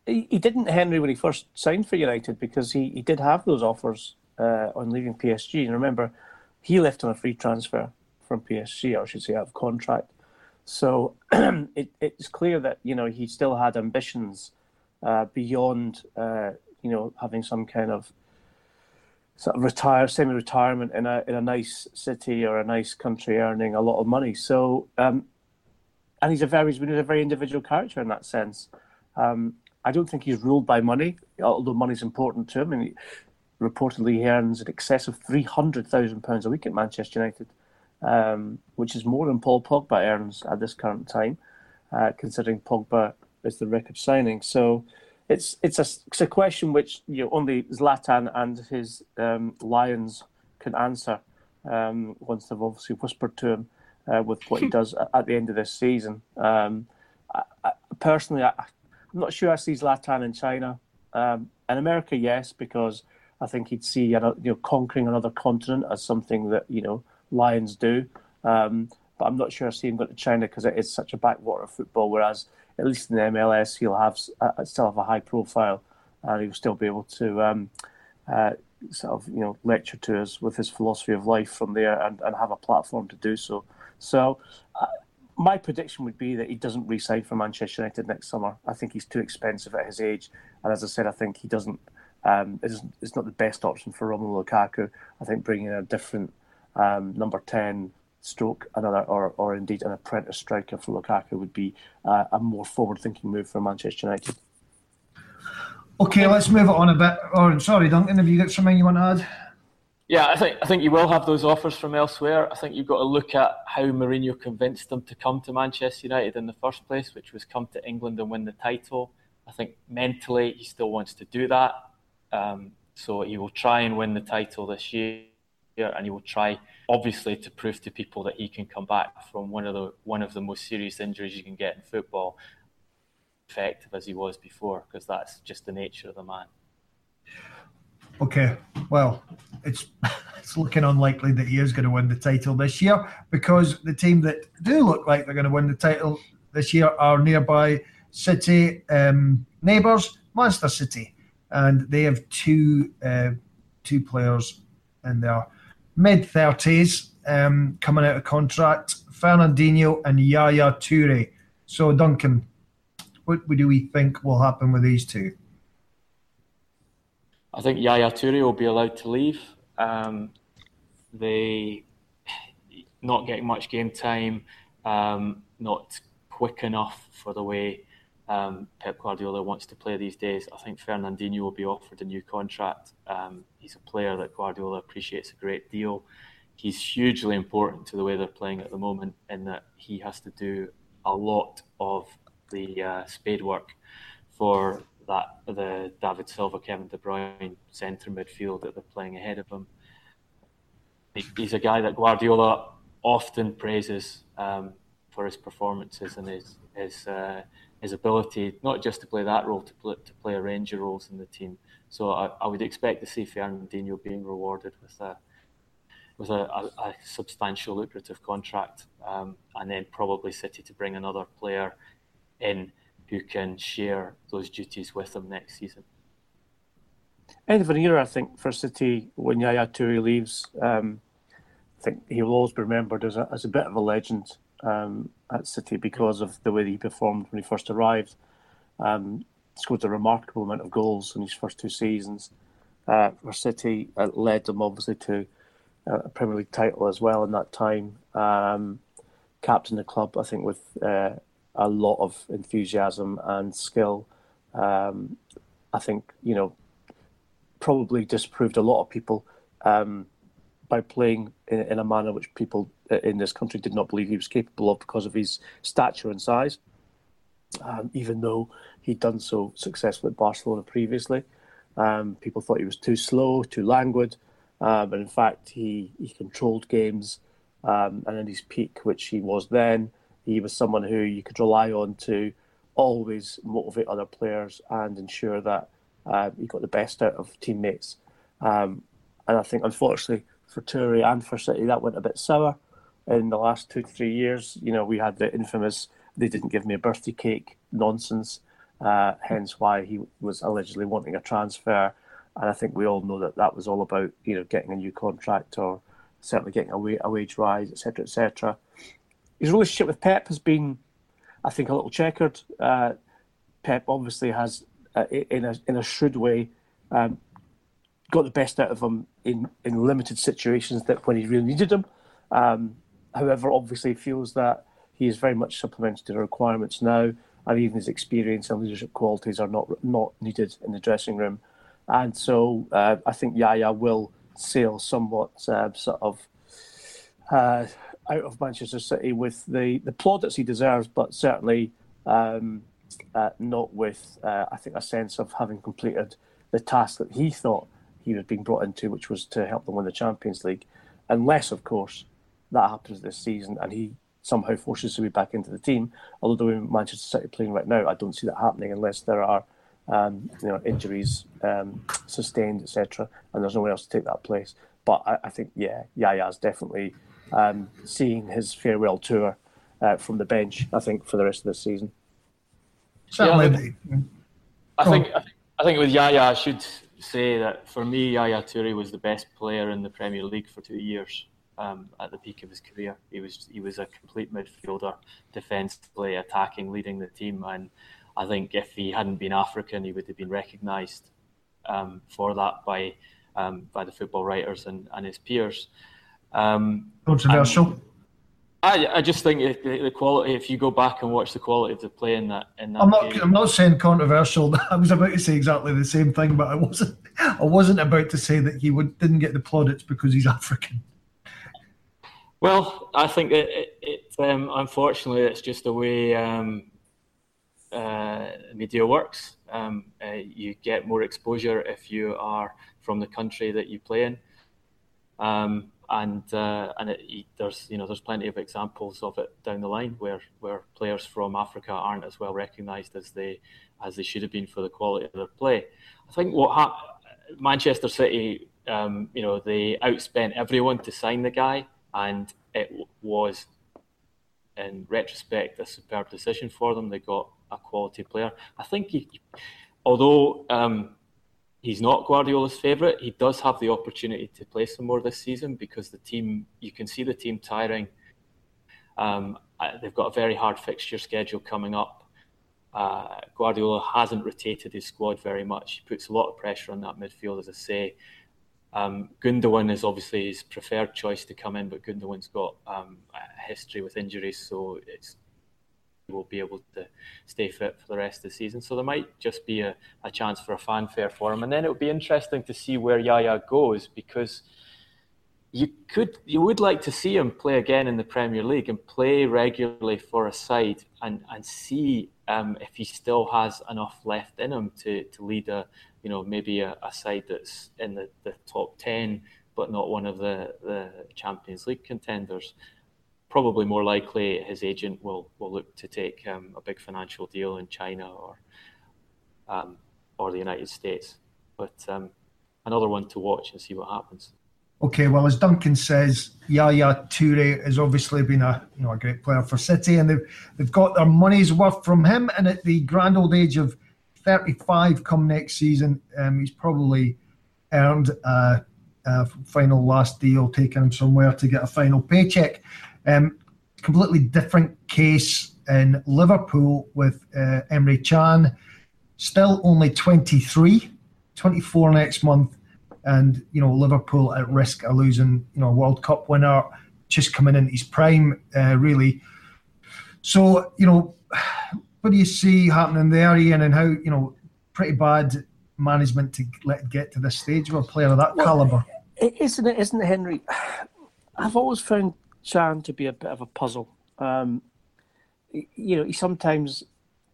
he, he didn't, Henry, when he first signed for United because he, he did have those offers uh, on leaving PSG. And remember, he left on a free transfer from PSG, or I should say, out of contract. So it, it's clear that you know he still had ambitions uh, beyond uh, you know having some kind of sort of retire semi-retirement in a in a nice city or a nice country, earning a lot of money. So um, and he's a very he's been a very individual character in that sense. Um, I don't think he's ruled by money, although money's important to him. And he, reportedly, he earns in excess of three hundred thousand pounds a week at Manchester United, um, which is more than Paul Pogba earns at this current time, uh, considering Pogba is the record signing. So. It's it's a, it's a question which you know, only Zlatan and his um, Lions can answer um, once they've obviously whispered to him uh, with what he does at the end of this season. Um, I, I, personally, I, am not sure I see Zlatan in China. Um, in America, yes, because I think he'd see you know conquering another continent as something that you know Lions do. Um, but I'm not sure I see him go to China because it is such a backwater of football. Whereas at least in the MLS, he'll have uh, still have a high profile, and he'll still be able to um, uh, sort of you know lecture to us with his philosophy of life from there and, and have a platform to do so. So uh, my prediction would be that he doesn't re-sign for Manchester United next summer. I think he's too expensive at his age, and as I said, I think he doesn't. Um, it's, it's not the best option for Romelu Lukaku. I think bringing in a different um, number ten stroke another or, or indeed an apprentice striker for Lukaku would be uh, a more forward-thinking move for Manchester United. Okay, let's move it on a bit. Oh, sorry, Duncan, have you got something you want to add? Yeah, I think I think you will have those offers from elsewhere. I think you've got to look at how Mourinho convinced them to come to Manchester United in the first place, which was come to England and win the title. I think mentally he still wants to do that, um, so he will try and win the title this year, and he will try, obviously, to prove to people that he can come back from one of the one of the most serious injuries you can get in football, effective as he was before, because that's just the nature of the man. Okay, well, it's it's looking unlikely that he is going to win the title this year because the team that do look like they're going to win the title this year are nearby City um, neighbours, Manchester City, and they have two uh, two players in their mid thirties um, coming out of contract, Fernandinho and Yaya Toure. So, Duncan, what do we think will happen with these two? I think Yaya Toure will be allowed to leave. Um, they not getting much game time, um, not quick enough for the way um, Pep Guardiola wants to play these days. I think Fernandinho will be offered a new contract. Um, he's a player that Guardiola appreciates a great deal. He's hugely important to the way they're playing at the moment, in that he has to do a lot of the uh, spade work for that the David Silva, Kevin De Bruyne centre midfield that they're playing ahead of him. He's a guy that Guardiola often praises um, for his performances and his his uh, his ability not just to play that role, to play, to play a range of roles in the team. So I, I would expect to see Fernandinho being rewarded with a with a, a, a substantial lucrative contract, um, and then probably City to bring another player in who can share those duties with him next season. End of I think, for City when Yaya Toure leaves. Um, I think he will always be remembered as a, as a bit of a legend um, at City because of the way he performed when he first arrived. Um, scored a remarkable amount of goals in his first two seasons uh, for City. It led them obviously to a Premier League title as well in that time. Um, the club, I think, with uh, a lot of enthusiasm and skill. Um, I think you know probably disproved a lot of people um, by playing in, in, a manner which people in this country did not believe he was capable of because of his stature and size. Um, even though he'd done so successfully at Barcelona previously, um, people thought he was too slow, too languid. Uh, but in fact, he, he controlled games, um, and in his peak, which he was then, he was someone who you could rely on to always motivate other players and ensure that uh, he got the best out of teammates. Um, and I think, unfortunately, for Toure and for City, that went a bit sour in the last two to three years. You know, we had the infamous "they didn't give me a birthday cake" nonsense, uh, hence why he was allegedly wanting a transfer. And I think we all know that that was all about you know getting a new contract or certainly getting a, a wage rise, etc., etc. His relationship with Pep has been, I think, a little checkered. Uh, Pep obviously has, uh, in a in a shrewd way, um, got the best out of him in, in limited situations that when he really needed him. Um, however, obviously feels that he is very much supplemented to the requirements now, and even his experience and leadership qualities are not not needed in the dressing room. And so uh, I think Yaya will sail somewhat uh, sort of uh, out of Manchester City with the, the plaudits he deserves, but certainly um, uh, not with, uh, I think, a sense of having completed the task that he thought he was being brought into, which was to help them win the Champions League. Unless, of course, that happens this season and he somehow forces to be back into the team. Although the way Manchester City playing right now, I don't see that happening unless there are um, you know, injuries um, sustained, etc., and there's nowhere else to take that place. But I, I think, yeah, Yaya's definitely um, seeing his farewell tour uh, from the bench. I think for the rest of the season. Certainly, yeah, I, think, I think I think with Yaya, I should say that for me, Yaya Toure was the best player in the Premier League for two years. Um, at the peak of his career, he was he was a complete midfielder, defensively attacking, leading the team, and I think if he hadn't been African, he would have been recognised um, for that by um, by the football writers and, and his peers. Um, Controversial. I, I just think the, the, quality. If you go back and watch the quality of the play in that, in that I'm not. Game, I'm not saying controversial. I was about to say exactly the same thing, but I wasn't. I wasn't about to say that he would didn't get the plaudits because he's African. Well, I think that it, it um, unfortunately it's just the way um, uh, media works. Um, uh, you get more exposure if you are from the country that you play in, um, and uh, and it, there's you know there's plenty of examples of it down the line where where players from Africa aren't as well recognised as they as they should have been for the quality of their play. I think what ha- Manchester City, um, you know, they outspent everyone to sign the guy, and it was in retrospect a superb decision for them. They got a quality player. I think he, although um, he's not Guardiola's favourite, he does have the opportunity to play some more this season because the team, you can see the team tiring. Um, they've got a very hard fixture schedule coming up. Uh, Guardiola hasn't rotated his squad very much. He puts a lot of pressure on that midfield, as I say. Um, Gundogan is obviously his preferred choice to come in, but Gundogan's got um, a history with injuries, so it's will be able to stay fit for the rest of the season. So there might just be a, a chance for a fanfare for him. And then it would be interesting to see where Yaya goes because you could you would like to see him play again in the Premier League and play regularly for a side and, and see um, if he still has enough left in him to, to lead a you know maybe a, a side that's in the, the top ten but not one of the, the Champions League contenders probably more likely his agent will, will look to take um, a big financial deal in China or um, or the United States. But um, another one to watch and see what happens. Okay, well, as Duncan says, Yaya Toure has obviously been a you know a great player for City, and they've they've got their money's worth from him. And at the grand old age of 35, come next season, um, he's probably earned a, a, final last deal, taking him somewhere to get a final paycheck. Um, completely different case in Liverpool with uh, Emre Can, still only 23, 24 next month and you know Liverpool at risk of losing you know a World Cup winner just coming in his prime uh, really. So you know, what do you see happening there, Ian, and how you know pretty bad management to let get to this stage with a player of that well, caliber? Isn't it? Isn't it, Henry? I've always found Can to be a bit of a puzzle. Um, you know, he sometimes,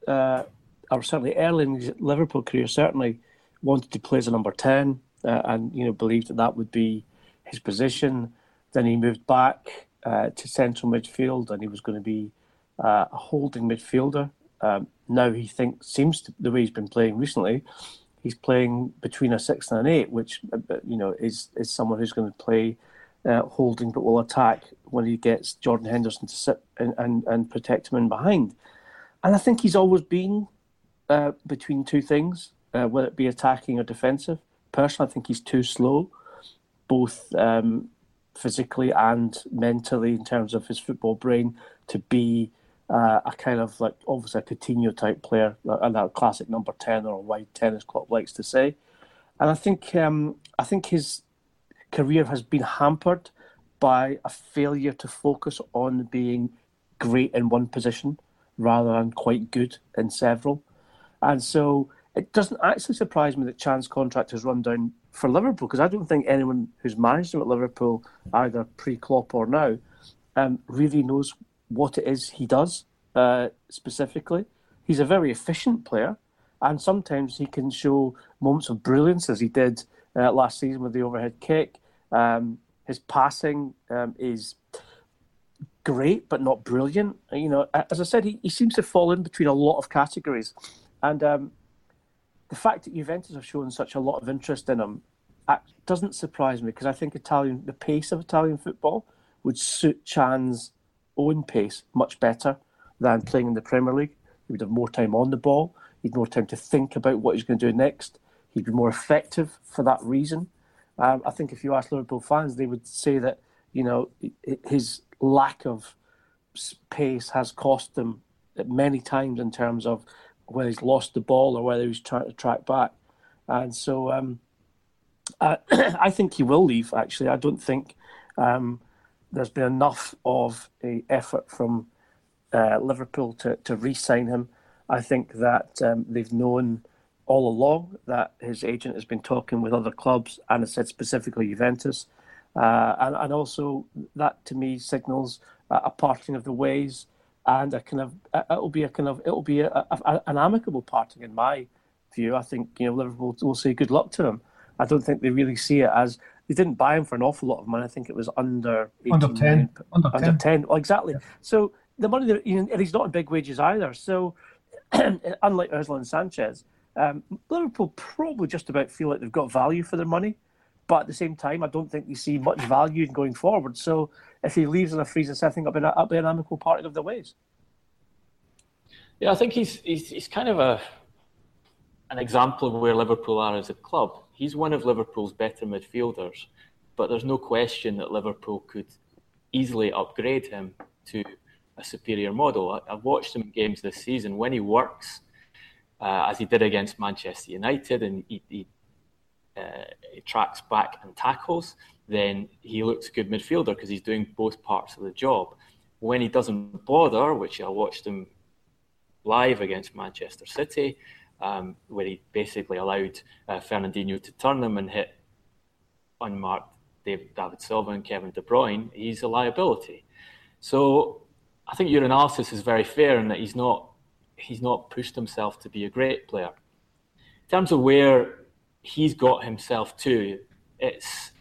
uh, or certainly early in his Liverpool career, certainly wanted to play as a number ten uh, and you know believed that that would be his position. Then he moved back uh, to central midfield, and he was going to be uh, a holding midfielder. Um, now he thinks seems to, the way he's been playing recently, he's playing between a six and an eight, which uh, you know is is someone who's going to play uh, holding but will attack when he gets Jordan Henderson to sit and, and, and protect him in behind. And I think he's always been uh, between two things, uh, whether it be attacking or defensive personally, I think he's too slow, both um, physically and mentally, in terms of his football brain, to be uh, a kind of like obviously a Coutinho type player, and that classic number ten or a wide tennis club likes to say. And I think um, I think his career has been hampered by a failure to focus on being great in one position rather than quite good in several. And so it doesn't actually surprise me that Can's contract has run down for Liverpool because I don't think anyone who's managed him at Liverpool, either pre Klopp or now, um, really knows what it is he does uh, specifically. He's a very efficient player, and sometimes he can show moments of brilliance, as he did uh, last season with the overhead kick. Um, his passing um, is great, but not brilliant. You know, as I said, he, he seems to fall in between a lot of categories, and um, the fact that Juventus have shown such a lot of interest in him doesn't surprise me because I think Italian the pace of Italian football would suit Can's own pace much better than playing in the Premier League. He would have more time on the ball. He'd more time to think about what he's going to do next. He'd be more effective for that reason. Um, I think if you ask Liverpool fans, they would say that you know his lack of pace has cost them many times in terms of whether he's lost the ball or whether he's trying to track back. And so um, I, I, think he will leave, actually. I don't think um, there's been enough of a effort from uh, Liverpool to, to re sign him. I think that um, they've known all along that his agent has been talking with other clubs and has said specifically Juventus. Uh, and, and also, that to me signals a parting of the ways and a kind of it'll be a kind of it'll be a, a, an amicable parting in my view. I think you know Liverpool will say good luck to him. I don't think they really see it as they didn't buy him for an awful lot of money. I think it was under under ten, under, under 10. 10. Well, exactly. Yeah. So the money that you know, and he's not in big wages either. So unlike Özil and Sanchez, um, Liverpool probably just about feel like they've got value for their money. But at the same time, I don't think they see much value in going forward. So if he leaves in a freezing I think it'll be, it'll be an amicable parting of the ways. Yeah, I think he's, he's, he's kind of a an example of where Liverpool are as a club. He's one of Liverpool's better midfielders, but there's no question that Liverpool could easily upgrade him to a superior model. I, have watched him in games this season. When he works, uh, as he did against Manchester United, and he, he uh, he tracks back and tackles, then he looks a good midfielder because he's doing both parts of the job. When he doesn't bother, which I watched him live against Manchester City, um, where he basically allowed uh, Fernandinho to turn them and hit unmarked David, David Silva and Kevin De Bruyne, he's a liability. So I think your analysis is very fair in that he's not he's not pushed himself to be a great player. In terms of where he's got himself to. It's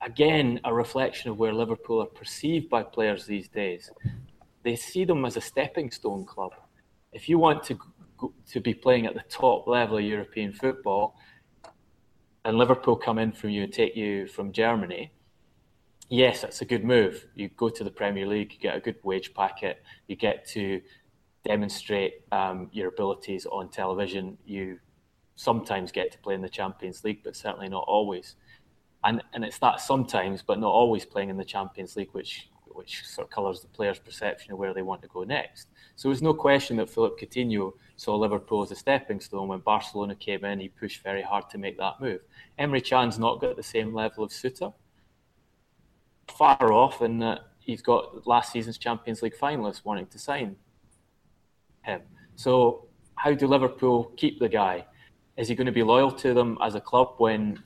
again a reflection of where Liverpool are perceived by players these days. They see them as a stepping stone club. If you want to to be playing at the top level of European football, and Liverpool come in from you and take you from Germany, yes, that's a good move. You go to the Premier League, you get a good wage packet, you get to demonstrate um, your abilities on television. You sometimes get to play in the Champions League, but certainly not always. And and it's that sometimes, but not always playing in the Champions League, which which sort of colours the player's perception of where they want to go next. So there's no question that Philippe Coutinho saw Liverpool as a stepping stone. When Barcelona came in, he pushed very hard to make that move. Emre Can's not got the same level of suitor. Far off and that he's got last season's Champions League finalists wanting to sign him. So how do Liverpool keep the guy? Is he going to be loyal to them as a club when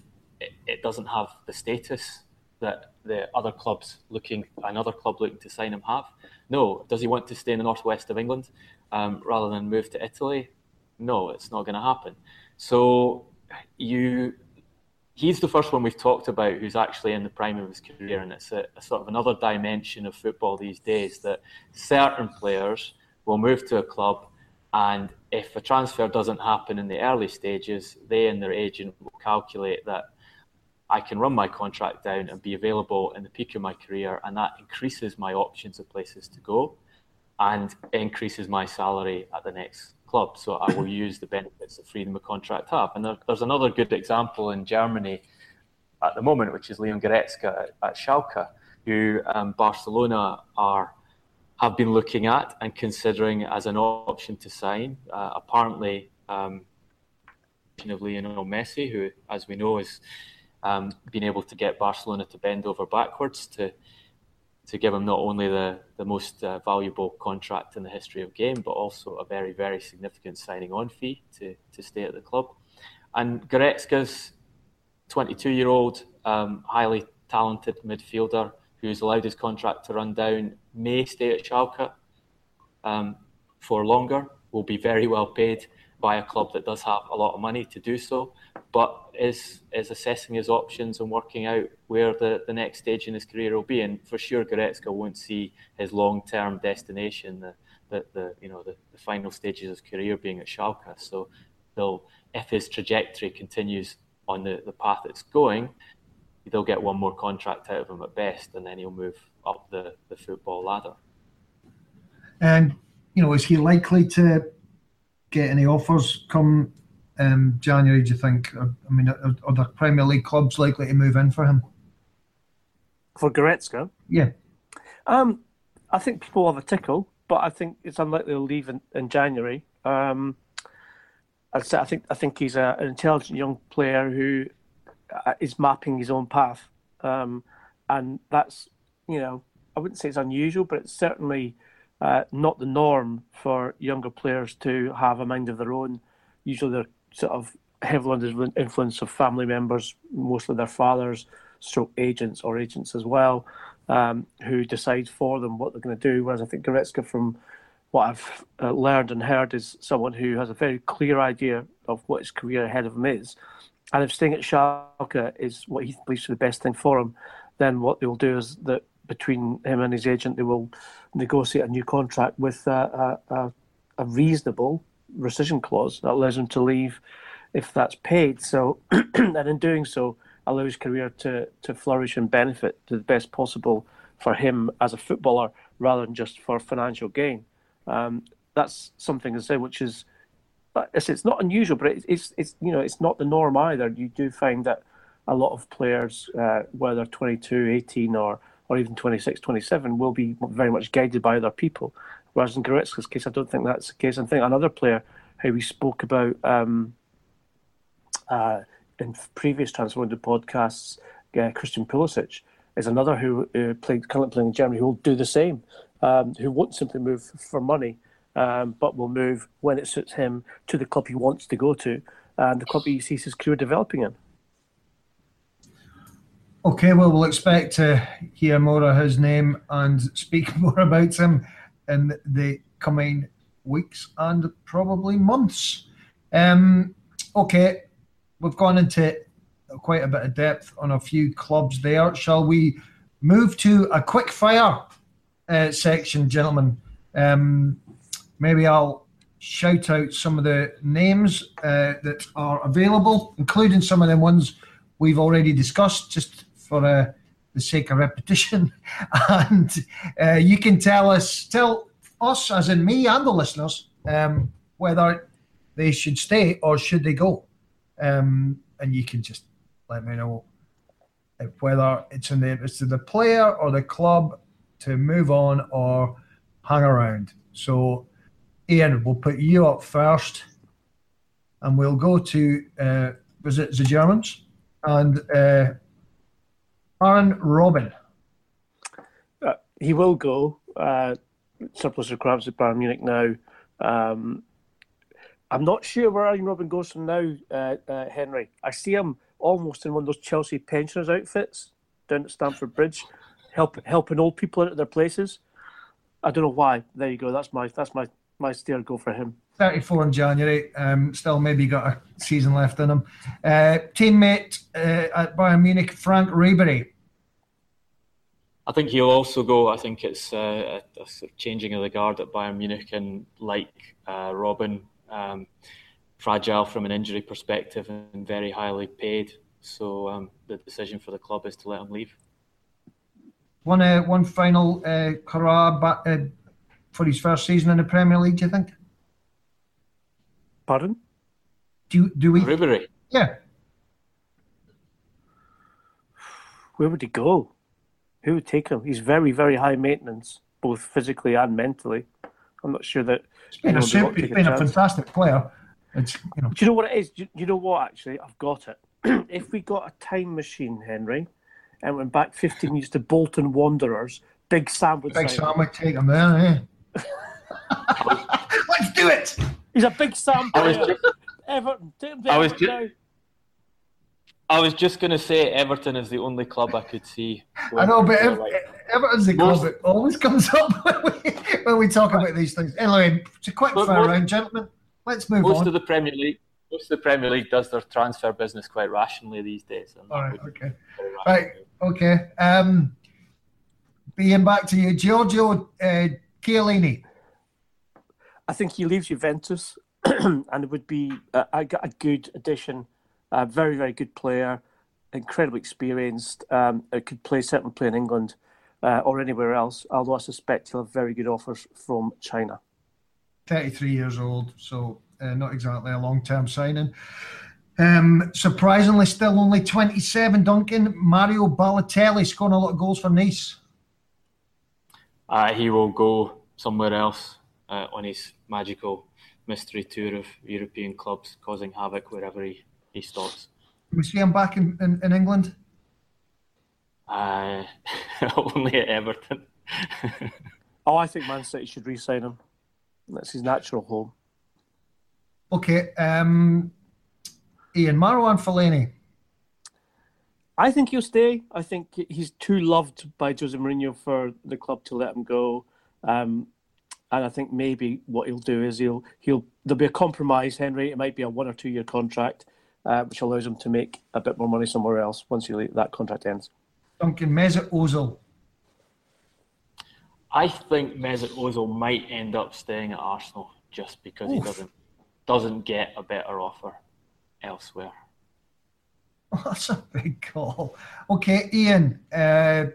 it, doesn't have the status that the other clubs looking, another club looking to sign him have? No. Does he want to stay in the northwest of England um, rather than move to Italy? No, it's not going to happen. So you, he's the first one we've talked about who's actually in the prime of his career, and it's a, a sort of another dimension of football these days that certain players will move to a club and if a transfer doesn't happen in the early stages, they and their agent will calculate that I can run my contract down and be available in the peak of my career, and that increases my options of places to go and increases my salary at the next club. So I will use the benefits that freedom of contract have. And there, there's another good example in Germany at the moment, which is Leon Goretzka at, at Schalke, who um, Barcelona are have been looking at and considering as an option to sign. Uh, apparently, um, of Lionel Messi, who, as we know, is um, being able to get Barcelona to bend over backwards to to give him not only the the most uh, valuable contract in the history of game, but also a very very significant signing on fee to to stay at the club. And Goretzka's 22 year old, um, highly talented midfielder who's allowed his contract to run down may stay at Schalke um, for longer. Will be very well paid by a club that does have a lot of money to do so but is is assessing his options and working out where the, the next stage in his career will be. And for sure, Goretzka won't see his long term destination, the, the, the you know the, the, final stages of his career being at Schalke. So if his trajectory continues on the, the path it's going, they'll get one more contract out of him at best, and then he'll move up the, the football ladder. And you know, is he likely to get any offers come um, January, do you think? I mean, are, are the Premier League clubs likely to move in for him? For Goretzka? Yeah. Um, I think people have a tickle, but I think it's unlikely he'll leave in, in January. Um, I think I think he's a, an intelligent young player who is mapping his own path, um, and that's you know I wouldn't say it's unusual, but it's certainly uh, not the norm for younger players to have a mind of their own. Usually, they're sort of heavily under influence of family members, mostly their fathers, stroke agents or agents as well, um, who decide for them what they're going to do. Whereas I think Goretzka, from what I've uh, learned and heard, is someone who has a very clear idea of what his career ahead of him is. And if staying at Schalke is what he believes to be the best thing for him, then what they will do is that between him and his agent, they will negotiate a new contract with a, a, a reasonable rescission clause that allows him to leave if that's paid. So, and in doing so, allows his career to, to flourish and benefit to the best possible for him as a footballer rather than just for financial gain. Um, that's something to say, which is it's, it's not unusual, but it's, it's, it's you know it's not the norm either. You do find that a lot of players, uh, whether 22, 18, or or even 26, 27, will be very much guided by other people. Whereas in Goretzka's case, I don't think that's the case. I think another player who we spoke about um, uh, in previous Transfer Window podcasts, uh, Christian Pulisic, is another who uh, played currently playing in Germany who will do the same, um, who won't simply move for money, um, but will move when it suits him to the club he wants to go to and the club he sees his career developing in. Okay, well, we'll expect to hear more of his name and speak more about him in the coming weeks and probably months. Um, okay, we've gone into quite a bit of depth on a few clubs there. Shall we move to a quick fire uh, section, gentlemen? Um, maybe I'll shout out some of the names uh, that are available, including some of the ones we've already discussed, just for uh, the sake of repetition. and uh, you can tell us, tell us, as in me and the listeners, um, whether they should stay or should they go. Um, and you can just let me know whether it's in the interest of the player or the club to move on or hang around. So, Ian, we'll put you up first, and we'll go to uh, the Germans and uh, Arjen Robben. Uh, he will go. Uh, surplus of crabs at Bayern Munich now. Um, I'm not sure where Arjen Robben goes from now, uh, uh, Henry. I see him almost in one of those Chelsea pensioners outfits down at Stamford Bridge, help, helping old people into their places. I don't know why. There you go. That's my that's my my steer go for him. 34 in January. Um, still maybe got a season left in him. Uh, teammate uh, at Bayern Munich, Franck Ribery. I think he'll also go. I think it's uh, a, a sort of changing of the guard at Bayern Munich, and like uh, Robben, um, fragile from an injury perspective and very highly paid. So um, the decision for the club is to let him leave. One, uh, one final uh, back, uh, for his first season in the Premier League. Do you think? Pardon? Do do we? Ribery. Yeah. Where would he go? Who would take him? He's very, very high maintenance, both physically and mentally. I'm not sure that. He's been, a, super, he's been a, a fantastic player. It's, you know. Do you know what it is? Do you know what? Actually, I've got it. if we got a time machine, Henry, and went back 15 years to Bolton Wanderers, Big Sam would. Big Sam would take him there. Eh? Let's do it. He's a big Sam player. Just, Everton. I was just. I was just going to say Everton is the only club I could see. I know, but Ever- Everton's the club that always comes up when we, when we talk about these things. Anyway, it's a quick fire round, gentlemen. Let's move most on. Most of the Premier League, most of the Premier League does their transfer business quite rationally these days. All right, okay, right, okay. Um, being back to you, Giorgio uh, Chiellini. I think he leaves Juventus, and it would be a, a, good addition a very, very good player, incredibly experienced. Um, could play certainly play in England uh, or anywhere else. Although I suspect he'll have very good offers from China. Thirty-three years old, so uh, not exactly a long-term signing. Um, surprisingly, still only 27. Duncan Mario Balotelli scoring a lot of goals for Nice. Uh, he will go somewhere else uh, on his magical mystery tour of European clubs, causing havoc wherever he he stops. we see him back in, in, in England? Uh, only at Everton. oh, I think Man City should re-sign him. That's his natural home. Okay, um, Ian Marouane Fellaini. I think he'll stay. I think he's too loved by Jose Mourinho for the club to let him go. Um, and I think maybe what he'll do is he'll he'll there'll be a compromise, Henry. It might be a one or two year contract, uh, which allows him to make a bit more money somewhere else once that contract ends. Duncan Mesut Ozil. I think Mesut Ozil might end up staying at Arsenal just because Oof. he doesn't doesn't get a better offer elsewhere. That's a big call. Okay, Ian. Uh,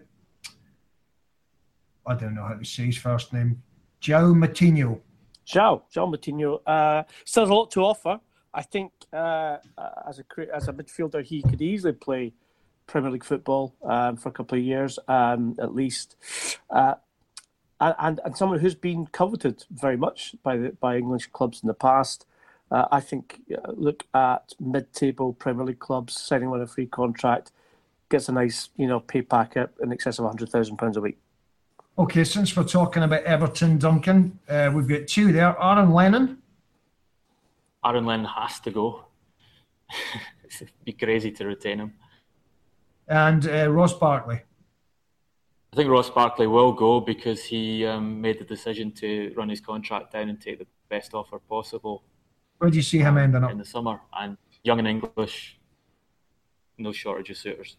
I don't know how to say his first name. Joe Moutinho. Joe, João Moutinho. Uh, still has a lot to offer. I think uh, as a as a midfielder, he could easily play Premier League football um, for a couple of years um, at least, uh, and and someone who's been coveted very much by the, by English clubs in the past. Uh, I think uh, look at mid-table Premier League clubs signing on a free contract gets a nice you know pay packet in excess of hundred thousand pounds a week. Okay, since we're talking about Everton, Duncan, uh, we've got two there. Aaron Lennon Aaron Lennon has to go. It'd be crazy to retain him. And uh, Ross Barkley. I think Ross Barkley will go because he um, made the decision to run his contract down and take the best offer possible. Where do you see him ending up? In the summer. And young and English no shortage of suitors.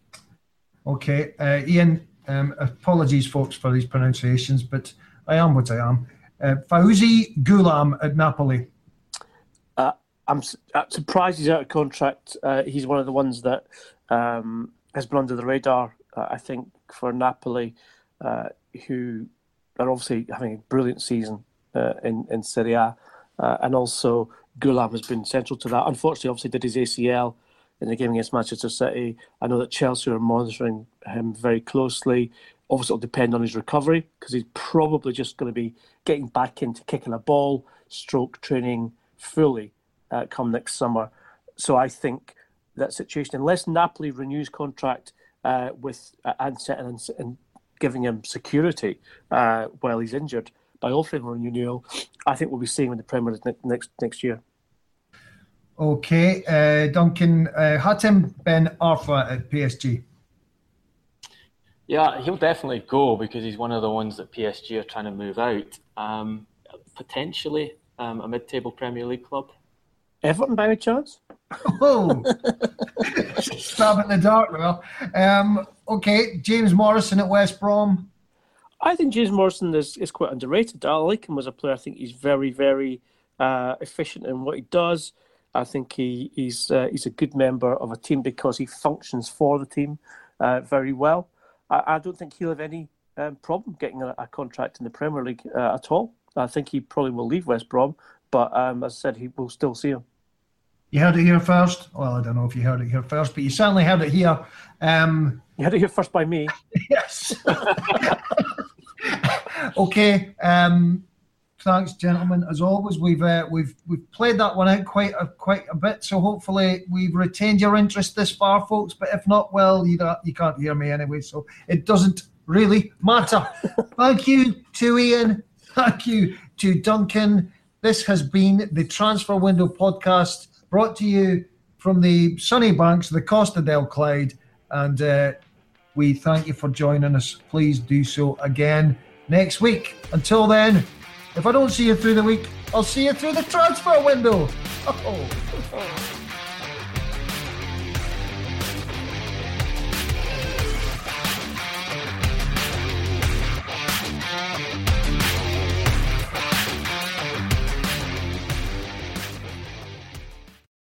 Okay, uh, Ian. Um, apologies, folks, for these pronunciations, but I am what I am. Uh, Faouzi Ghoulam at Napoli. Uh, I'm, I'm, surprised he's out of contract. Uh, he's one of the ones that um, has been under the radar, uh, I think, for Napoli, uh, who are obviously having a brilliant season uh, in, in Serie A. and also, Ghoulam has been central to that. Unfortunately, obviously, did his ACL in the game against Manchester City. I know that Chelsea are monitoring him very closely. Obviously, it'll depend on his recovery because he's probably just going to be getting back into kicking a ball, stroke training fully uh, come next summer. So I think that situation, unless Napoli renews contract uh, with uh, and, and, and, giving him security uh, while he's injured by offering him a renewal, I think we'll be seeing in the Premier League next next year. Okay, uh, Duncan uh, Hatem Ben Arfa at PSG. Yeah, he'll definitely go because he's one of the ones that PSG are trying to move out. Um, potentially um, a mid-table Premier League club. Everton, by any chance? Oh, stab in the dark well. Um, okay, James Morrison at West Brom. I think James Morrison is, is quite underrated. I like him as a player. I think he's very, very uh, efficient in what he does. I think he, he's uh, he's a good member of a team because he functions for the team uh, very well. I, I, don't think he'll have any um, problem getting a, a, contract in the Premier League uh, at all. I think he probably will leave West Brom, but um, as I said, he will still see him. You heard it here first. Well, I don't know if you heard it here first, but you certainly heard it here. Um, you heard it here first by me. yes. okay. Um, thanks, gentlemen. As always, we've uh, we've we've played that one out quite a quite a bit. So hopefully we've retained your interest this far, folks. But if not, well, you don't, you can't hear me anyway, so it doesn't really matter. Thank you to Ian. Thank you to Duncan. This has been the Transfer Window podcast, brought to you from the sunny banks of the Costa del Clyde, and uh, we thank you for joining us. Please do so again next week. Until then. If I don't see you through the week, I'll see you through the transfer window. Oh.